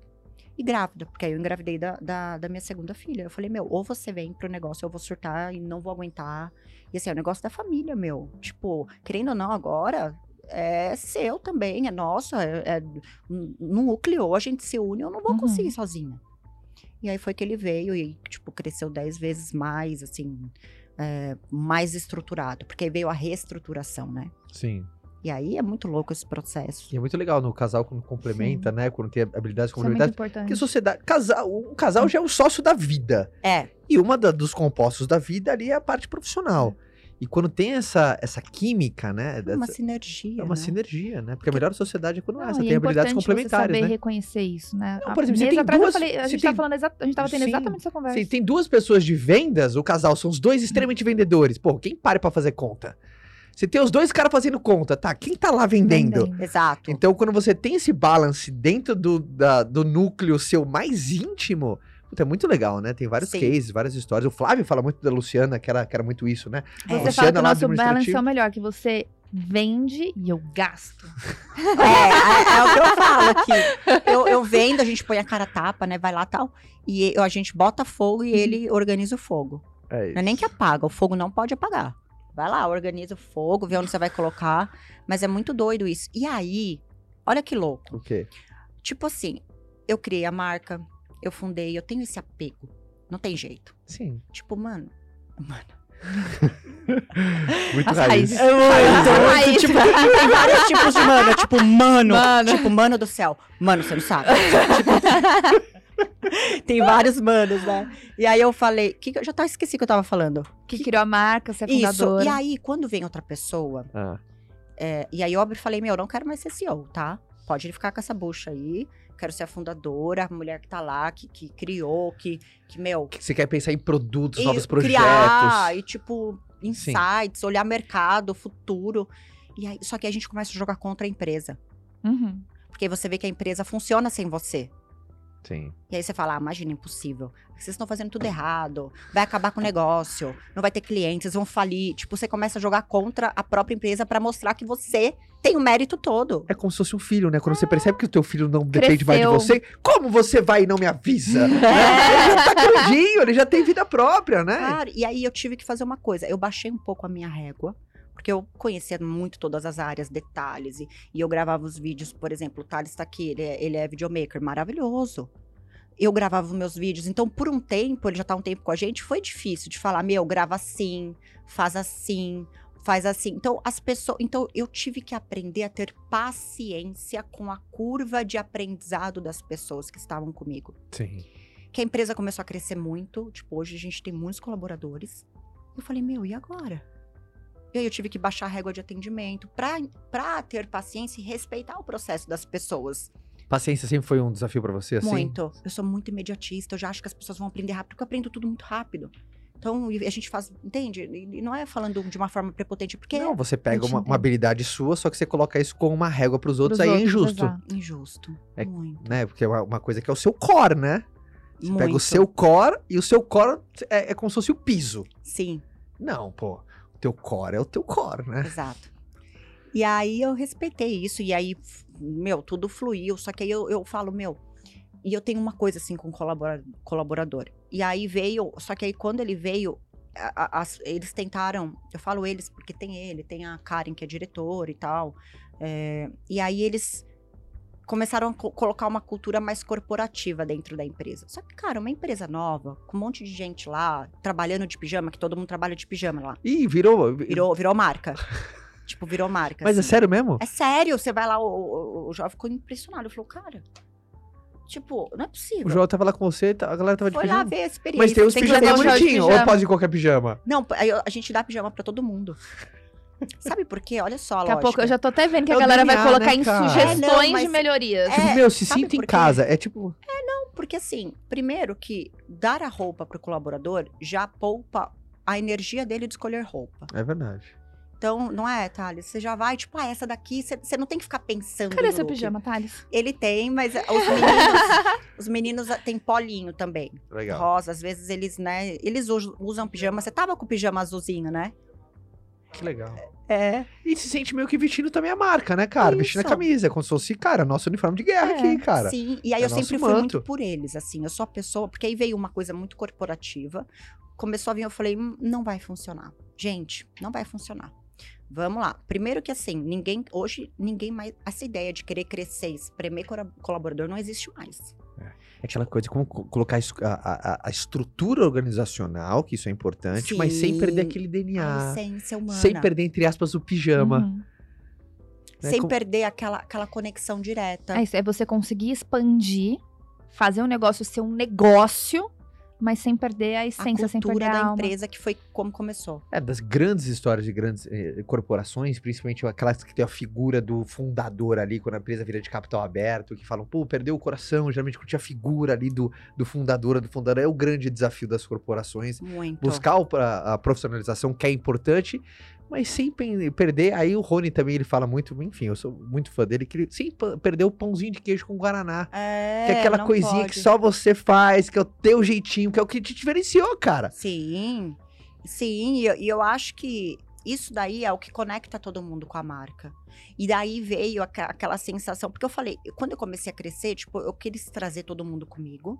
E grávida, porque aí eu engravidei da, da, da minha segunda filha. Eu falei, meu, ou você vem pro negócio, eu vou surtar e não vou aguentar. E assim, é o negócio da família, meu. Tipo, querendo ou não, agora é seu também, é nosso, é, é n- núcleo, a gente se une, eu não vou Uhum. conseguir sozinha. E aí foi que ele veio e, tipo, cresceu dez vezes mais, assim, é, mais estruturado, porque veio a reestruturação, né? Sim. E aí é muito louco esse processo. E é muito legal no casal quando complementa, né? Quando tem habilidades Isso é muito complementares. importante. Porque sociedade. Casal, um casal já é o sócio da vida. É, E uma da- dos compostos da vida ali é a parte profissional. E quando tem essa, essa química, né? é uma dessa- sinergia, é uma né? sinergia, né? Porque a melhor sociedade é quando Não, essa e tem é habilidades importante complementares, você saber né? reconhecer isso, né? Não, por exemplo, você tem atrás duas- eu falei, a gente tem- tava falando, exa- a gente tava tendo Sim. exatamente essa conversa. Sim, tem duas pessoas de vendas, o casal são os dois extremamente vendedores. Pô, quem para pra fazer conta? Você tem os dois caras fazendo conta, tá? Quem tá lá vendendo? Exato. Então, quando você tem esse balance dentro do, da- do núcleo seu mais íntimo, puta, é muito legal, né? Tem vários Sim. cases, várias histórias. O Flávio fala muito da Luciana, que era, que era muito isso, né? É. Você Luciana fala que o nosso balance é o melhor, que você vende e eu gasto. É, é, é o que eu falo aqui. Eu, eu vendo, a gente põe a cara a tapa, né? Vai lá tal. E eu- a gente bota fogo e ele organiza o fogo. É Não é nem que apaga, o fogo não pode apagar. Vai lá, organiza o fogo, vê onde você vai colocar. Mas é muito doido isso. E aí, olha que louco. O quê? Tipo assim, eu criei a marca, eu fundei, eu tenho esse apego. Não tem jeito. Sim. Tipo, mano. Mano. Muito As raiz. raízes. É muito, Raiz. muito, tipo, tem vários tipos de mano. é Tipo, mano. Mano. Tipo, mano do céu. Mano, você não sabe. Tipo, tem vários manos, né? E aí eu falei, que, que eu já tava esqueci o que eu tava falando. Que criou a marca, você é Isso. fundadora. E aí, quando vem outra pessoa, Ah, é, e aí eu falei, meu, eu não quero mais ser CEO, tá? Pode ficar com essa bucha aí. Quero ser a fundadora, a mulher que tá lá, que, que criou, que, que, meu, que você quer pensar em produtos, e novos projetos. criar, e tipo, insights, olhar mercado, futuro. E aí, só que a gente começa a jogar contra a empresa. Uhum. Porque você vê que a empresa funciona sem você. Sim. E aí você fala, ah, imagina, impossível. Vocês estão fazendo tudo errado. Vai acabar com o negócio. Não vai ter clientes, vão falir. Tipo, você começa a jogar contra a própria empresa pra mostrar que você tem o mérito todo. É como se fosse um filho, né? Quando você percebe que o teu filho não depende mais de Cresceu. você, como você vai e não me avisa? Ele já tá grandinho, ele já tem vida própria, né? Claro, e aí eu tive que fazer uma coisa. Eu baixei um pouco a minha régua, porque eu conhecia muito todas as áreas, detalhes, e, e eu gravava os vídeos, por exemplo, o Thales tá aqui, ele é, ele é videomaker, maravilhoso. Eu gravava os meus vídeos, então por um tempo, ele já tá um tempo com a gente, foi difícil de falar, meu, grava assim, faz assim, faz assim. Então, as pessoas. Então, eu tive que aprender a ter paciência com a curva de aprendizado das pessoas que estavam comigo. Sim. que a empresa começou a crescer muito. Tipo, hoje a gente tem muitos colaboradores. Eu falei, meu, e agora? E aí eu tive que baixar a régua de atendimento pra, pra ter paciência e respeitar o processo das pessoas. Paciência sempre foi um desafio pra você, assim? Muito. Eu sou muito imediatista, eu já acho que as pessoas vão aprender rápido, porque eu aprendo tudo muito rápido. Então, a gente faz, entende? E não é falando de uma forma prepotente, porque Não, você pega uma, uma habilidade sua, só que você coloca isso como uma régua pros outros, Pros aí é outros, injusto. exato. é injusto. É- muito. Né? Porque é uma, uma coisa que é o seu core, né? Você pega o muito. seu core e o seu core é, é como se fosse o piso. Sim, Não, pô. Teu core é o teu core, né? exato. E aí eu respeitei isso, e aí, meu, tudo fluiu. Só que aí eu, eu falo, meu. E eu tenho uma coisa assim com colabora- colaborador. E aí veio, só que aí quando ele veio, a- a- eles tentaram, eu falo eles porque tem ele, tem a Karen que é diretora e tal. é, e aí eles começaram a co- colocar uma cultura mais corporativa dentro da empresa. Só que, cara, uma empresa nova, com um monte de gente lá, trabalhando de pijama, que todo mundo trabalha de pijama lá. Ih, virou. Virou, virou marca. tipo, virou marca. Mas é assim. sério mesmo? É sério, você vai lá, o, o, o jovem ficou impressionado. Ele falou, cara, tipo, não é possível. O João tava lá com você, tá- a galera tava de Foi lá pijama. ver a experiência. Mas tem que pijamas bonitinhos, ou pijama. pode ir qualquer pijama? Não, a gente dá pijama pra todo mundo. Sabe por quê? Olha só, Daqui a pouco eu já tô até vendo que É a o galera DNA, vai colocar né, em cara? sugestões É, não, mas- de melhorias. É, tipo, meu, se sinta em casa. É tipo. Porque assim, primeiro que dar a roupa pro colaborador já poupa a energia dele de escolher roupa. É verdade. Então, não é, Thales? Você já vai, tipo, ah, essa daqui, você você não tem que ficar pensando Cadê no seu look. pijama, Thales? Ele tem, mas os meninos, os meninos têm polinho também. Legal. rosa. Às vezes eles, né, eles us- usam pijama. Você tava com o pijama azulzinho, né? Que legal. É. E se sente meio que vestindo também a marca, né, cara? Vestindo a Isso. camisa. É como se fosse, cara, nosso uniforme de guerra É, aqui, cara. Sim, e aí É eu sempre fui manto. muito por eles, assim. Eu sou a pessoa, porque aí veio uma coisa muito corporativa. Começou a vir, eu falei, "Hum, não vai funcionar. Gente, não vai funcionar. Vamos lá. Primeiro que assim, ninguém, hoje, ninguém mais, essa ideia de querer crescer, espremer colaborador não existe mais. É aquela coisa de como co- colocar a, a- a estrutura organizacional, que isso é importante, mas sem Sim. perder aquele A DNA. essência humana. Sem perder, entre aspas, o pijama. Uhum. né? sem Com- perder aquela, aquela conexão direta. É isso, é você conseguir expandir, fazer um negócio ser um negócio, mas sem perder a a essência, sem perder cultura a da alma. empresa que foi como começou. É, das grandes histórias de grandes eh, corporações, principalmente aquelas que tem a figura do fundador ali, quando a empresa vira de capital aberto, que falam, pô, perdeu o coração, geralmente tinha a figura ali do, do fundador do fundador, é o grande desafio das corporações. Muito. Buscar o- a, a profissionalização que é importante, mas sem perder, aí o Rony também, ele fala muito, enfim, eu sou muito fã dele, que ele sem perder o pãozinho de queijo com Guaraná. É, que é aquela coisinha pode. que só você faz, que é o teu jeitinho, que é o que te diferenciou, cara. Sim, sim, e eu, eu acho que isso daí é o que conecta todo mundo com a marca. E daí veio aquela sensação, porque eu falei, quando eu comecei a crescer, tipo, eu queria trazer todo mundo comigo.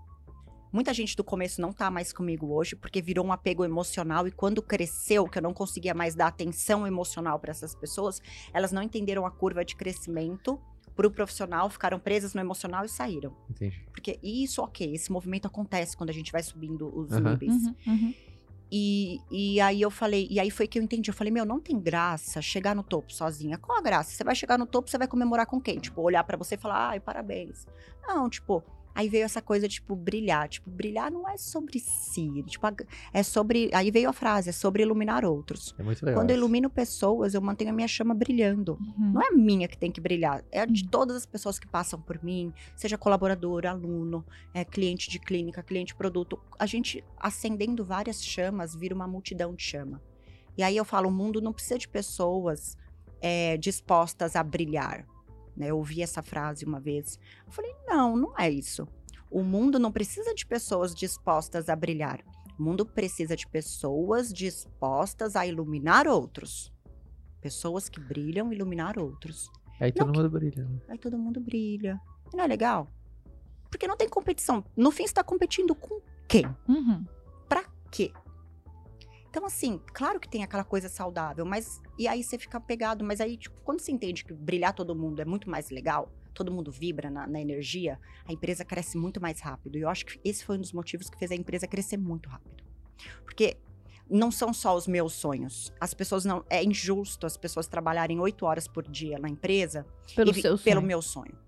Muita gente do começo não tá mais comigo hoje, porque virou um apego emocional. E quando cresceu, que eu não conseguia mais dar atenção emocional para essas pessoas, elas não entenderam a curva de crescimento pro profissional, ficaram presas no emocional e saíram. Entendi. Porque isso, ok, esse movimento acontece quando a gente vai subindo os Aham. níveis. Uhum, uhum. E, e aí eu falei, e aí foi que eu entendi. Eu falei, meu, não tem graça chegar no topo sozinha. Qual a graça? Você vai chegar no topo, você vai comemorar com quem? Tipo, olhar pra você e falar, ai, parabéns. Não, tipo, aí veio essa coisa, tipo, brilhar. Tipo, brilhar não é sobre si. Tipo, é sobre. Aí veio a frase, é sobre iluminar outros. É muito legal. Quando eu ilumino pessoas, eu mantenho a minha chama brilhando. Uhum. Não é a minha que tem que brilhar, é a de Hum. todas as pessoas que passam por mim, seja colaborador, aluno, é, cliente de clínica, cliente de produto. A gente acendendo várias chamas vira uma multidão de chama. E aí eu falo, o mundo não precisa de pessoas é, dispostas a brilhar. Né? Eu ouvi essa frase uma vez. Eu falei, não, não é isso. O mundo não precisa de pessoas dispostas a brilhar. O mundo precisa de pessoas dispostas a iluminar outros. Pessoas que brilham, iluminar outros. Aí Não todo mundo brilha. né? Aí todo mundo brilha. E não é legal? Porque não tem competição. No fim, você tá competindo com quem? Uhum. Pra quê? Então, assim, claro que tem aquela coisa saudável, mas. E aí você fica pegado, mas aí, tipo, quando você entende que brilhar todo mundo é muito mais legal, todo mundo vibra na, na energia, a empresa cresce muito mais rápido. E eu acho que esse foi um dos motivos que fez a empresa crescer muito rápido. Porque não são só os meus sonhos. As pessoas não. É injusto as pessoas trabalharem oito horas por dia na empresa Pelo e pelo sonho. meu sonho.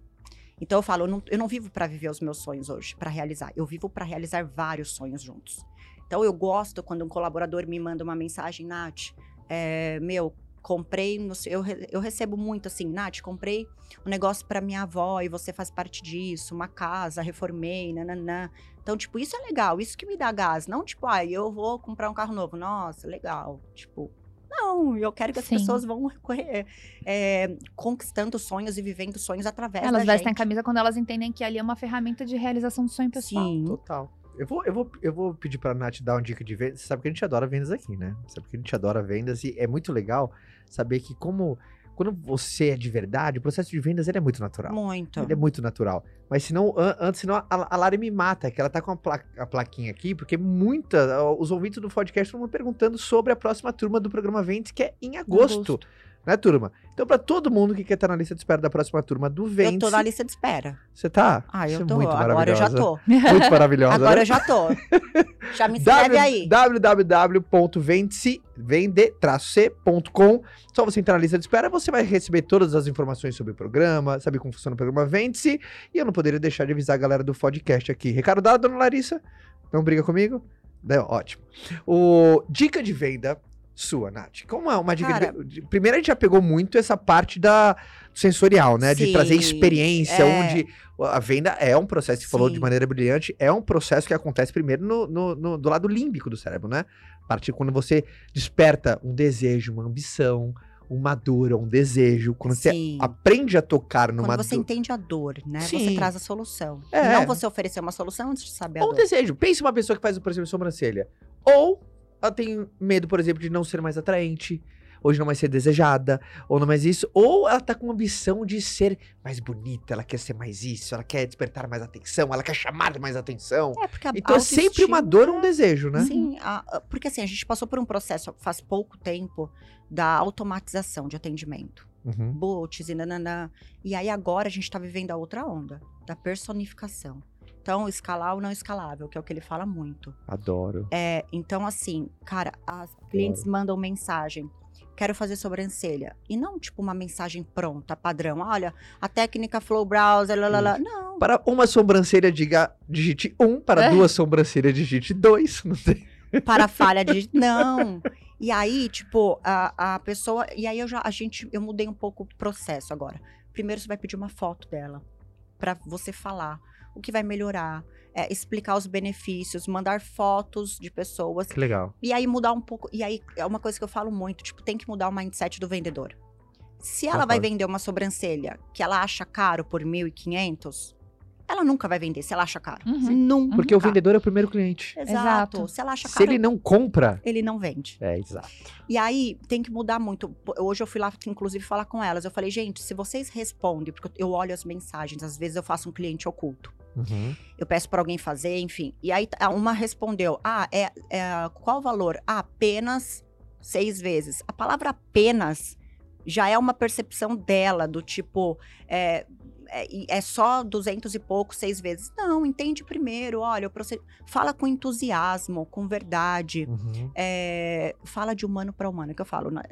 Então eu falo, eu não, eu não vivo para viver os meus sonhos hoje, para realizar. Eu vivo para realizar vários sonhos juntos. Então eu gosto quando um colaborador me manda uma mensagem, Nath, é, meu, comprei, eu, eu recebo muito assim, Nath, comprei um negócio para minha avó e você faz parte disso, uma casa, reformei, nananã. Então, tipo, isso é legal, isso que me dá gás. Não, tipo, ah, eu vou comprar um carro novo. Nossa, legal. Tipo, não, eu quero que as Sim. pessoas vão correr, é, conquistando sonhos e vivendo sonhos através Elas da vestem a gente. camisa quando elas entendem que ali é uma ferramenta de realização do sonho pessoal. Sim. Total. Eu vou, eu, vou, eu vou pedir pra Nath dar uma dica de venda. Você sabe que a gente adora vendas aqui, né? Você sabe que a gente adora vendas e é muito legal saber que como quando você é de verdade, o processo de vendas ele é muito natural. Muito. Ele é muito natural. Mas senão, an- antes, senão a, a Lari me mata, que ela tá com a, pla- a plaquinha aqui, porque muita, os ouvintes do podcast estão me perguntando sobre a próxima turma do programa Vendes, que é em agosto. Né, turma? Então, pra todo mundo que quer estar na lista de espera da próxima turma do Eu Vendes, tô na lista de espera. você tá? Ah, eu é tô. muito Agora eu já tô. Muito maravilhosa. Agora né? eu já tô. Já me escreve aí. www.vende-c.com. Só você entrar na lista de espera, você vai receber todas as informações sobre o programa, saber como funciona o programa Vende-se. E eu não poderia deixar de avisar a galera do podcast aqui. Recado dado, dona Larissa? Não briga comigo? Né, ótimo. O, dica de venda sua, Nath. Como é uma dica Cara- de? Primeiro, a gente já pegou muito essa parte da sensorial, né? de Sim, trazer experiência, é. onde a venda é um processo, você falou de maneira brilhante, é um processo que acontece primeiro no, no- no- do lado límbico do cérebro, né? A partir quando você desperta um desejo, uma ambição, uma dor, um desejo, quando você Sim. aprende a tocar numa Quando você entende a dor, né? Sim. Você traz a solução. É. Não você oferecer uma solução antes de saber a Ou um dor. desejo. Pense uma pessoa que faz, por exemplo, sobrancelha. Ou ela tem medo, por exemplo, de não ser mais atraente. Ou de não mais ser desejada. Ou não mais isso. Ou ela tá com ambição de ser mais bonita. Ela quer ser mais isso. Ela quer despertar mais atenção. Ela quer chamar mais atenção. É, porque a Então é sempre uma dor ou um desejo, né? Sim, a- porque assim, a gente passou por um processo faz pouco tempo da automatização de atendimento. Uhum. Bots e nananã. E aí agora a gente tá vivendo a outra onda, da personificação. Então, escalar o não escalável, que é o que ele fala muito. Adoro. É, então, assim, cara, as clientes mandam mensagem. Quero fazer sobrancelha. E não, tipo, uma mensagem pronta, padrão. Olha, a técnica Flow Browser, lá, lá, lá. Não. Para uma sobrancelha, diga digite 1. Para É. duas sobrancelhas, digite 2. Não sei. para a falha de não. E aí, tipo, a, a pessoa. E aí eu já, a gente, eu mudei um pouco o processo agora. Primeiro você vai pedir uma foto dela para você falar o que vai melhorar, é, explicar os benefícios, mandar fotos de pessoas. Que legal. E aí mudar um pouco. E aí é uma coisa que eu falo muito, tipo, tem que mudar o mindset do vendedor. Se ela vai Concordo. vender uma sobrancelha que ela acha caro por 1.500, ela nunca vai vender se ela acha caro. Uhum. Nunca. Porque o vendedor é o primeiro cliente. Exato. Exato. Se ela acha Se caro, ele não compra. ele não vende. É, exato. E aí tem que mudar muito. Hoje eu fui lá, inclusive, falar com elas. Eu falei, gente, se vocês respondem, porque eu olho as mensagens, às vezes eu faço um cliente oculto. Uhum. Eu peço para alguém fazer, enfim. E aí uma respondeu: Ah, é, é qual o valor? Ah, apenas seis vezes. A palavra apenas já é uma percepção dela, do tipo. É, é, e é só duzentos e pouco, seis vezes. Não, entende primeiro, olha, eu proced... fala com entusiasmo, com verdade. Uhum. É, fala de humano para humano, que eu falo. né?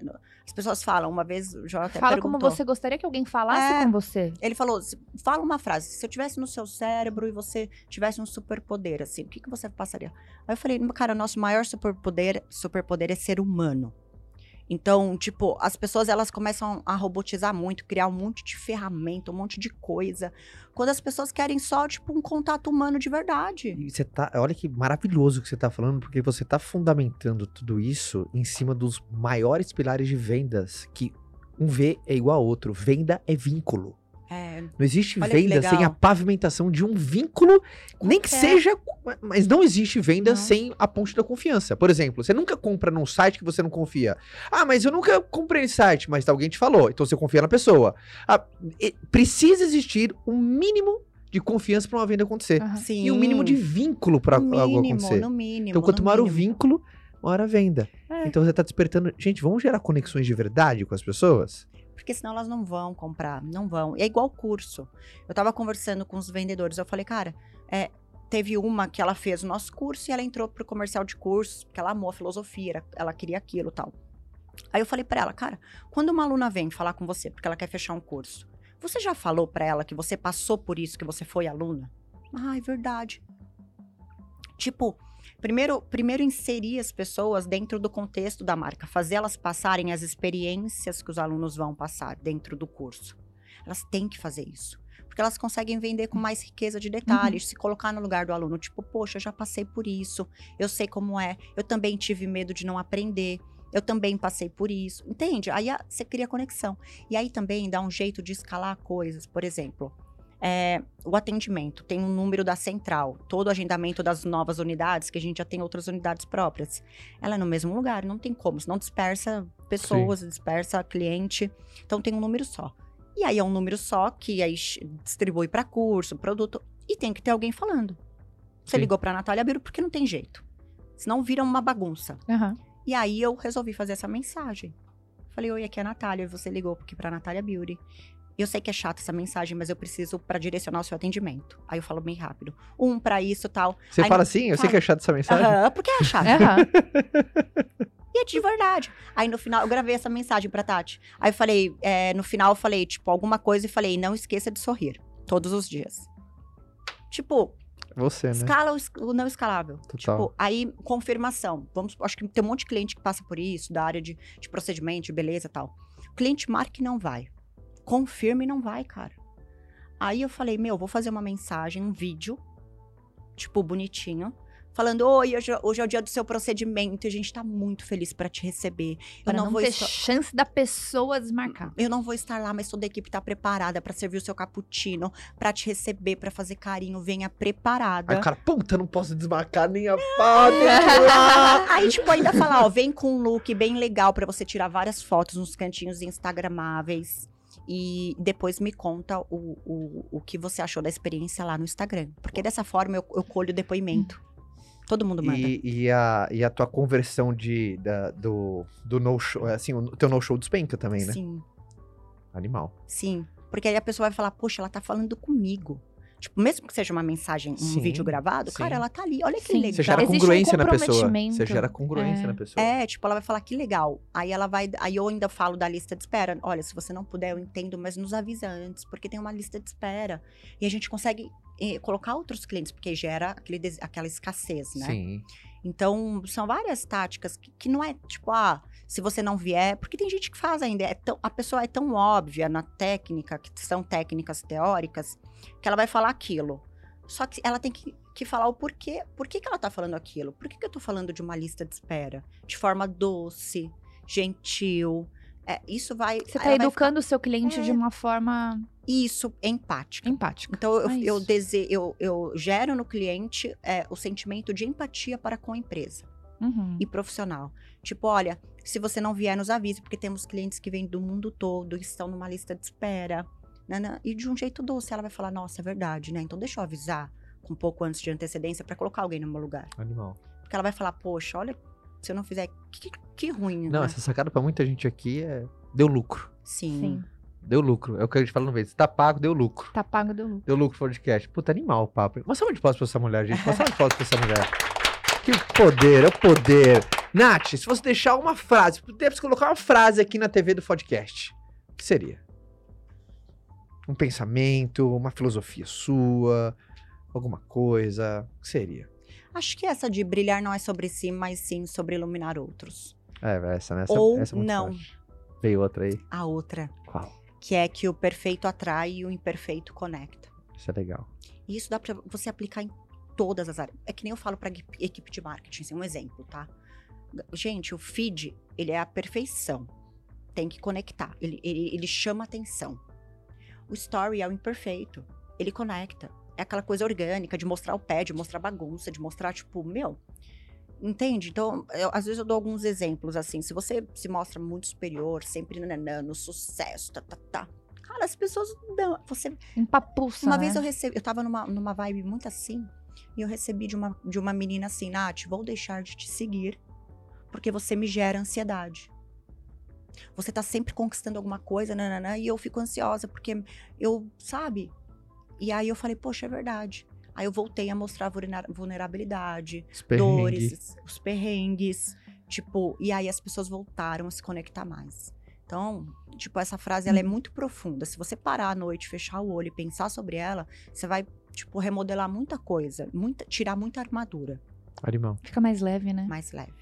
As pessoas falam, uma vez o até Fala como perguntou. você gostaria que alguém falasse É. com você. Ele falou, "Se- fala uma frase, se eu tivesse no seu cérebro e você tivesse um superpoder, assim, o que, que você passaria? Aí eu falei, cara, o nosso maior superpoder, superpoder é ser humano. Então, tipo, as pessoas elas começam a robotizar muito, criar um monte de ferramenta, um monte de coisa, quando as pessoas querem só, tipo, um contato humano de verdade. E você tá, olha que maravilhoso que você tá falando, porque você tá fundamentando tudo isso em cima dos maiores pilares de vendas, que um V é igual a outro. Venda é vínculo. É, Não existe Olha venda sem a pavimentação de um vínculo, nem que Qualquer. seja. Mas não existe venda Não. sem a ponte da confiança. Por exemplo, você nunca compra num site que você não confia. Ah, mas eu nunca comprei nesse site, mas alguém te falou, então você confia na pessoa. Ah, precisa existir um mínimo de confiança para uma venda acontecer. Sim. E um mínimo de vínculo para algo acontecer. no mínimo. Então, quanto maior o vínculo, maior a venda. É. Então você tá despertando. Gente, vamos gerar conexões de verdade com as pessoas? Porque senão elas não vão comprar, não vão. E é igual curso. Eu tava conversando com os vendedores, eu falei, cara, é, teve uma que ela fez o nosso curso e ela entrou pro comercial de cursos, porque ela amou a filosofia, ela queria aquilo tal. Aí eu falei pra ela, cara, quando uma aluna vem falar com você porque ela quer fechar um curso, Você já falou pra ela que você passou por isso, que você foi aluna? Ah, é verdade. Tipo, primeiro, primeiro inserir as pessoas dentro do contexto da marca, fazer elas passarem as experiências que os alunos vão passar dentro do curso. Elas têm que fazer isso. Porque elas conseguem vender com mais riqueza de detalhes, se colocar no lugar do aluno. Tipo, poxa, eu já passei por isso, eu sei como é, eu também tive medo de não aprender. Eu também passei por isso, entende? Aí você cria conexão. E aí também dá um jeito de escalar coisas. Por exemplo, é, o atendimento tem um número da central, todo o agendamento das novas unidades, que a gente já tem outras unidades próprias. Ela é no mesmo lugar, não tem como, senão dispersa pessoas, dispersa cliente. Então tem um número só. E aí é um número só que aí distribui para curso, produto, e tem que ter alguém falando. Você Sim. ligou para Natália Biro porque não tem jeito. Senão vira uma bagunça. Aham. E aí eu resolvi fazer essa mensagem. Falei, oi, aqui é a Natália, você ligou aqui pra Natália Beauty. Eu sei que é chata essa mensagem, mas eu preciso pra direcionar o seu atendimento. Aí eu falo bem rápido. Um pra isso tal. Você Aí fala não- assim? Eu sei que é chato essa mensagem. Aham, porque é chato. Aham. E é de verdade. Aí no final, eu gravei essa mensagem pra Tati. Aí eu falei, é, no final eu falei, tipo, alguma coisa e falei, não esqueça de sorrir. Todos os dias. Tipo, Você, né? Escala o, es- o não escalável. Total. Tipo, aí, confirmação. Vamos, acho que tem um monte de cliente que passa por isso, da área de, de procedimento, de beleza e tal. O cliente marca e não vai. Confirma e não vai, cara. Aí eu falei, meu, vou fazer uma mensagem, um vídeo, tipo, bonitinho. Falando, oi, hoje, hoje é o dia do seu procedimento e a gente tá muito feliz pra te receber. Eu Pra não, não, vou ter estar- chance da pessoa desmarcar. eu não vou estar lá, mas toda a equipe tá preparada pra servir o seu cappuccino, pra te receber, pra fazer carinho. Venha preparada. Aí o cara, puta, não posso desmarcar nem a lá. Aí, tipo, ainda falar, ó, vem com um look bem legal pra você tirar várias fotos nos cantinhos instagramáveis. E depois me conta o, o, o que você achou da experiência lá no Instagram. Porque dessa forma eu, eu colho depoimento. Todo mundo manda. E, e a, e a tua conversão de, da- do, do no-show, assim, o teu no-show despenca também, né? Sim, Animal. sim. Porque aí a pessoa vai falar, poxa, ela tá falando comigo. Tipo, mesmo que seja uma mensagem, um Sim, vídeo gravado, sim. cara, ela tá ali. Olha que Sim. legal. Você gera Existe um congruência na pessoa. Você gera congruência É. na pessoa. É, tipo, ela vai falar que legal. Aí ela vai. Aí eu ainda falo da lista de espera. Olha, se você não puder, eu entendo, mas nos avisa antes, porque tem uma lista de espera. E a gente consegue eh, colocar outros clientes, porque gera aquele aquela escassez, né? Sim. Então, são várias táticas que, que não é tipo, ah, se você não vier, porque tem gente que faz ainda. É tão, a pessoa é tão óbvia na técnica, que são técnicas teóricas, que ela vai falar aquilo. Só que ela tem que, que falar o porquê. Por que, que ela tá falando aquilo? Por que, que eu tô falando de uma lista de espera? De forma doce, gentil. É, isso vai. Você tá educando o seu cliente É. de uma forma Isso, empática. empática. Então, eu, É eu, dese- eu, eu gero no cliente é, o sentimento de empatia para com a empresa Uhum. e profissional. Tipo, olha, se você não vier, nos avise, porque temos clientes que vêm do mundo todo, que estão numa lista de espera. nanã. E de um jeito doce, ela vai falar, nossa, é verdade, né? Então deixa eu avisar com um pouco antes de antecedência para colocar alguém no meu lugar. Animal. Porque ela vai falar, poxa, olha, se eu não fizer, que, que ruim, Não, né? essa sacada pra muita gente aqui é. Deu lucro. Sim. Sim. Deu lucro. É o que a gente fala no vez. Tá pago, deu lucro. Tá pago do lucro. Deu lucro podcast. Puta, animal o papo. Uma salva de palmas pra essa mulher, gente. Uma salva de palmas pra essa mulher. Que poder, é o poder. Nath, se você deixar uma frase, se pudesse colocar uma frase aqui na TV do podcast, o que seria? Um pensamento, uma filosofia sua, alguma coisa, o que seria? Acho que essa de brilhar não é sobre si, mas sim sobre iluminar outros. É, essa, né? Essa, Ou essa é não. forte. Veio outra aí. A outra, Qual? que é que o perfeito atrai e o imperfeito conecta. Isso é legal. E isso dá pra você aplicar em todas as áreas. É que nem eu falo pra equipe- de marketing, assim, um exemplo, tá? Gente, o feed, ele é a perfeição. Tem que conectar. Ele, ele, ele chama atenção. O story é o imperfeito. Ele conecta. É aquela coisa orgânica de mostrar o pé, de mostrar bagunça, de mostrar, tipo, meu. Entende? Então, eu- às vezes eu dou alguns exemplos, assim. Se você se mostra muito superior, sempre nananã, no sucesso, tá, tá, tá. Cara, as pessoas não. Você Empapuça, uma né? vez eu recebi, eu tava numa, numa vibe muito assim, e eu recebi de uma, de uma menina assim, Nath, vou deixar de te seguir, porque você me gera ansiedade. Você tá sempre conquistando alguma coisa, nananã, e eu fico ansiosa, porque eu, sabe? E aí eu falei, poxa, é verdade. Aí eu voltei a mostrar vulnerabilidade, Os dores, os perrengues, tipo, e aí as pessoas voltaram a se conectar mais. Então, tipo, essa frase ela é muito profunda. Se você parar à noite, fechar o olho e pensar sobre ela, você vai, tipo, remodelar muita coisa, muita, tirar muita armadura, Animal. Fica mais leve, né? mais leve.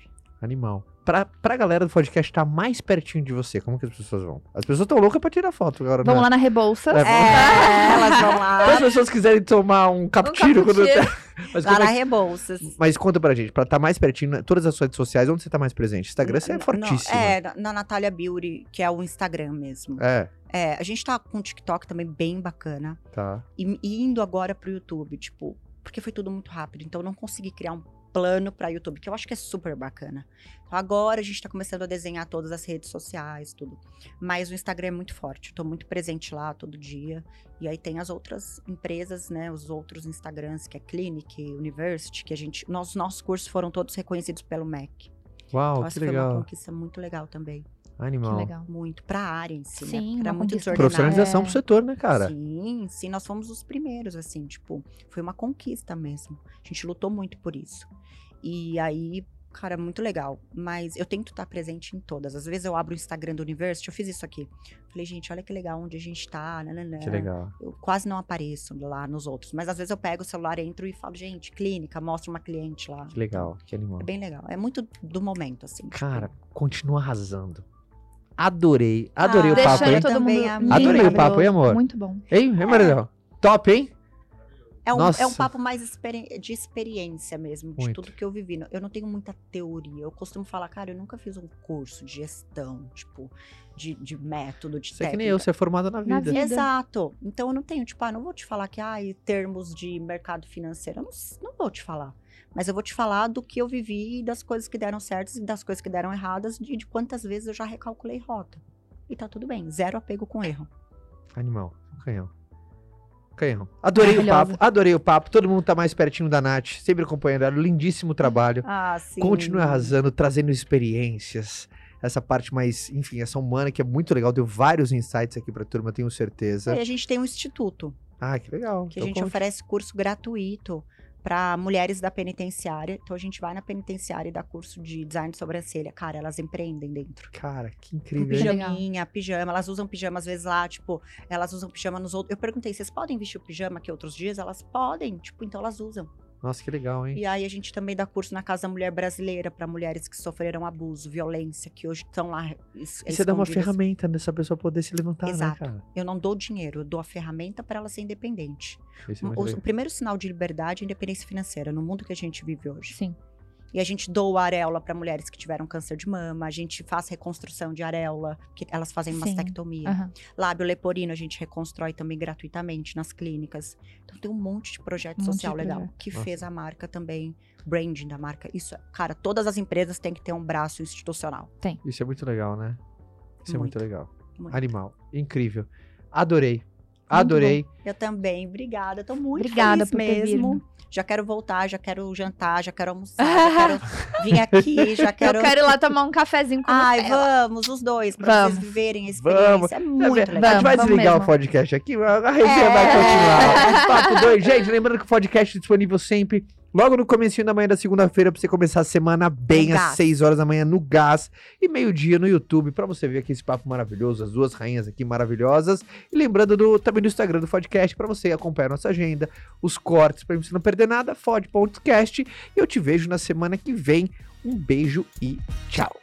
Animal. Pra, pra galera do podcast estar mais pertinho de você, como que as pessoas vão? As pessoas estão loucas pra tirar foto agora, Vamos né? lá na Rebouças. É, É, elas vão Se lá, as pessoas quiserem tomar um cappuccino, quando... cappuccino. Mas, lá na é Rebouças. Mas conta pra gente, pra estar mais pertinho, né, todas as suas redes sociais, onde você tá mais presente? Instagram, você é fortíssimo. é, na, na Natália Beauty, que é o Instagram mesmo. É, É, a gente tá com o TikTok também bem bacana. tá. E, e indo agora pro YouTube, tipo, porque foi tudo muito rápido. Então eu não consegui criar um plano pra YouTube, que eu acho que é super bacana. Então agora a gente tá começando a desenhar todas as redes sociais, tudo. Mas o Instagram é muito forte. Eu tô muito presente lá todo dia. E aí tem as outras empresas, né? Os outros Instagrams, que é Clinic, University, que a gente. Nós, nossos cursos foram todos reconhecidos pelo MEC. Uau, então, que essa foi uma legal. conquista muito legal também. Que Animal. legal. Muito. Pra área em si, Sim, né? Era muito desordenado. Profissionalização É. pro setor, né, cara? Sim, sim, nós fomos os primeiros, assim, tipo, foi uma conquista mesmo. A gente lutou muito por isso. E aí, cara, muito legal. Mas eu tento estar presente em todas. Às vezes eu abro o Instagram do University, eu fiz isso aqui. Falei, gente, olha que legal onde a gente tá, nananã. Que legal. Eu quase não apareço lá nos outros. Mas às vezes eu pego o celular, entro e falo, gente, clínica, mostro uma cliente lá. Que legal, que animal. É bem legal. É muito do momento, assim. tipo, Cara, continua arrasando. Adorei, adorei Ah, o papo, hein? Mundo Também. Adorei o papo, hein, amor? Muito bom. Hein, hein, Maridão? Top, hein? É um, é um papo mais experi- de experiência mesmo, de Muito. tudo que eu vivi. Eu não tenho muita teoria. Eu costumo falar, cara, eu nunca fiz um curso de gestão, tipo, de, de método, de Você é que técnica. nem eu, você é formado na Na vida. vida. Exato. Então eu não tenho, tipo, ah, não vou te falar que, ah, termos de mercado financeiro, eu não, não vou te falar. Mas eu vou te falar do que eu vivi, das coisas que deram certas e das coisas que deram erradas, de, de quantas vezes eu já recalculei rota. E tá tudo bem, zero apego com erro. Animal, canhão. Canhão. Adorei o papo, adorei o papo. Todo mundo tá mais pertinho da Nath, sempre acompanhando ela. Lindíssimo trabalho. Ah, sim. Continue arrasando, trazendo experiências. Essa parte mais, enfim, essa humana que é muito legal. Deu vários insights aqui pra turma, tenho certeza. E a gente tem um instituto. Ah, que legal. que a Então gente conte. oferece curso gratuito para mulheres da penitenciária. Então a gente vai na penitenciária e dá curso de design de sobrancelha. Cara, elas empreendem dentro. Cara, que incrível. pijaminha, pijama. Elas usam pijama às vezes lá, tipo, elas usam pijama nos outros. Eu perguntei, vocês podem vestir o pijama que outros dias? Elas podem, tipo, então elas usam. Nossa, que legal, hein? E aí a gente também dá curso na Casa Mulher Brasileira para mulheres que sofreram abuso, violência, que hoje estão lá. es- E você dá uma ferramenta dessa pessoa poder se levantar, Exato. né, cara? Eu não dou dinheiro, eu dou a ferramenta para ela ser independente. Isso é O, o primeiro sinal de liberdade é a independência financeira no mundo que a gente vive hoje. Sim. E a gente doa areola para mulheres que tiveram câncer de mama, a gente faz reconstrução de areola, que elas fazem Sim. mastectomia. Aham. Lábio leporino a gente reconstrói também gratuitamente nas clínicas. Então tem um monte de projeto Um social de legal projeto. que Nossa. fez a marca também, branding da marca. Isso, é- cara, todas as empresas têm que ter um braço institucional. Isso é muito legal, né? Isso é muito Muito. legal. Muito. Animal. Incrível. Adorei. Adorei. Eu também, obrigada. Tô muito Obrigada feliz por ter mesmo. Já quero voltar, já quero jantar, já quero almoçar, já quero vir aqui, já quero. Eu quero ir lá tomar um cafezinho com Ai, Nutella. vamos, os dois, pra Vamos. vocês viverem a Vamos. experiência. É muito a gente legal. Vamos, vai vamos desligar mesmo. o podcast aqui, a resenha É. vai continuar. Papo 2. Gente, lembrando que o podcast é disponível sempre logo no comecinho da manhã da segunda-feira pra você começar a semana bem No às Gás. 6 horas da manhã no Gás e meio-dia no YouTube pra você ver aqui esse papo maravilhoso, as duas rainhas aqui maravilhosas. E lembrando do, também do Instagram do podcast pra você acompanhar nossa agenda, os cortes pra você não perder nada, fode podcast. E eu te vejo na semana que vem. Um beijo e tchau.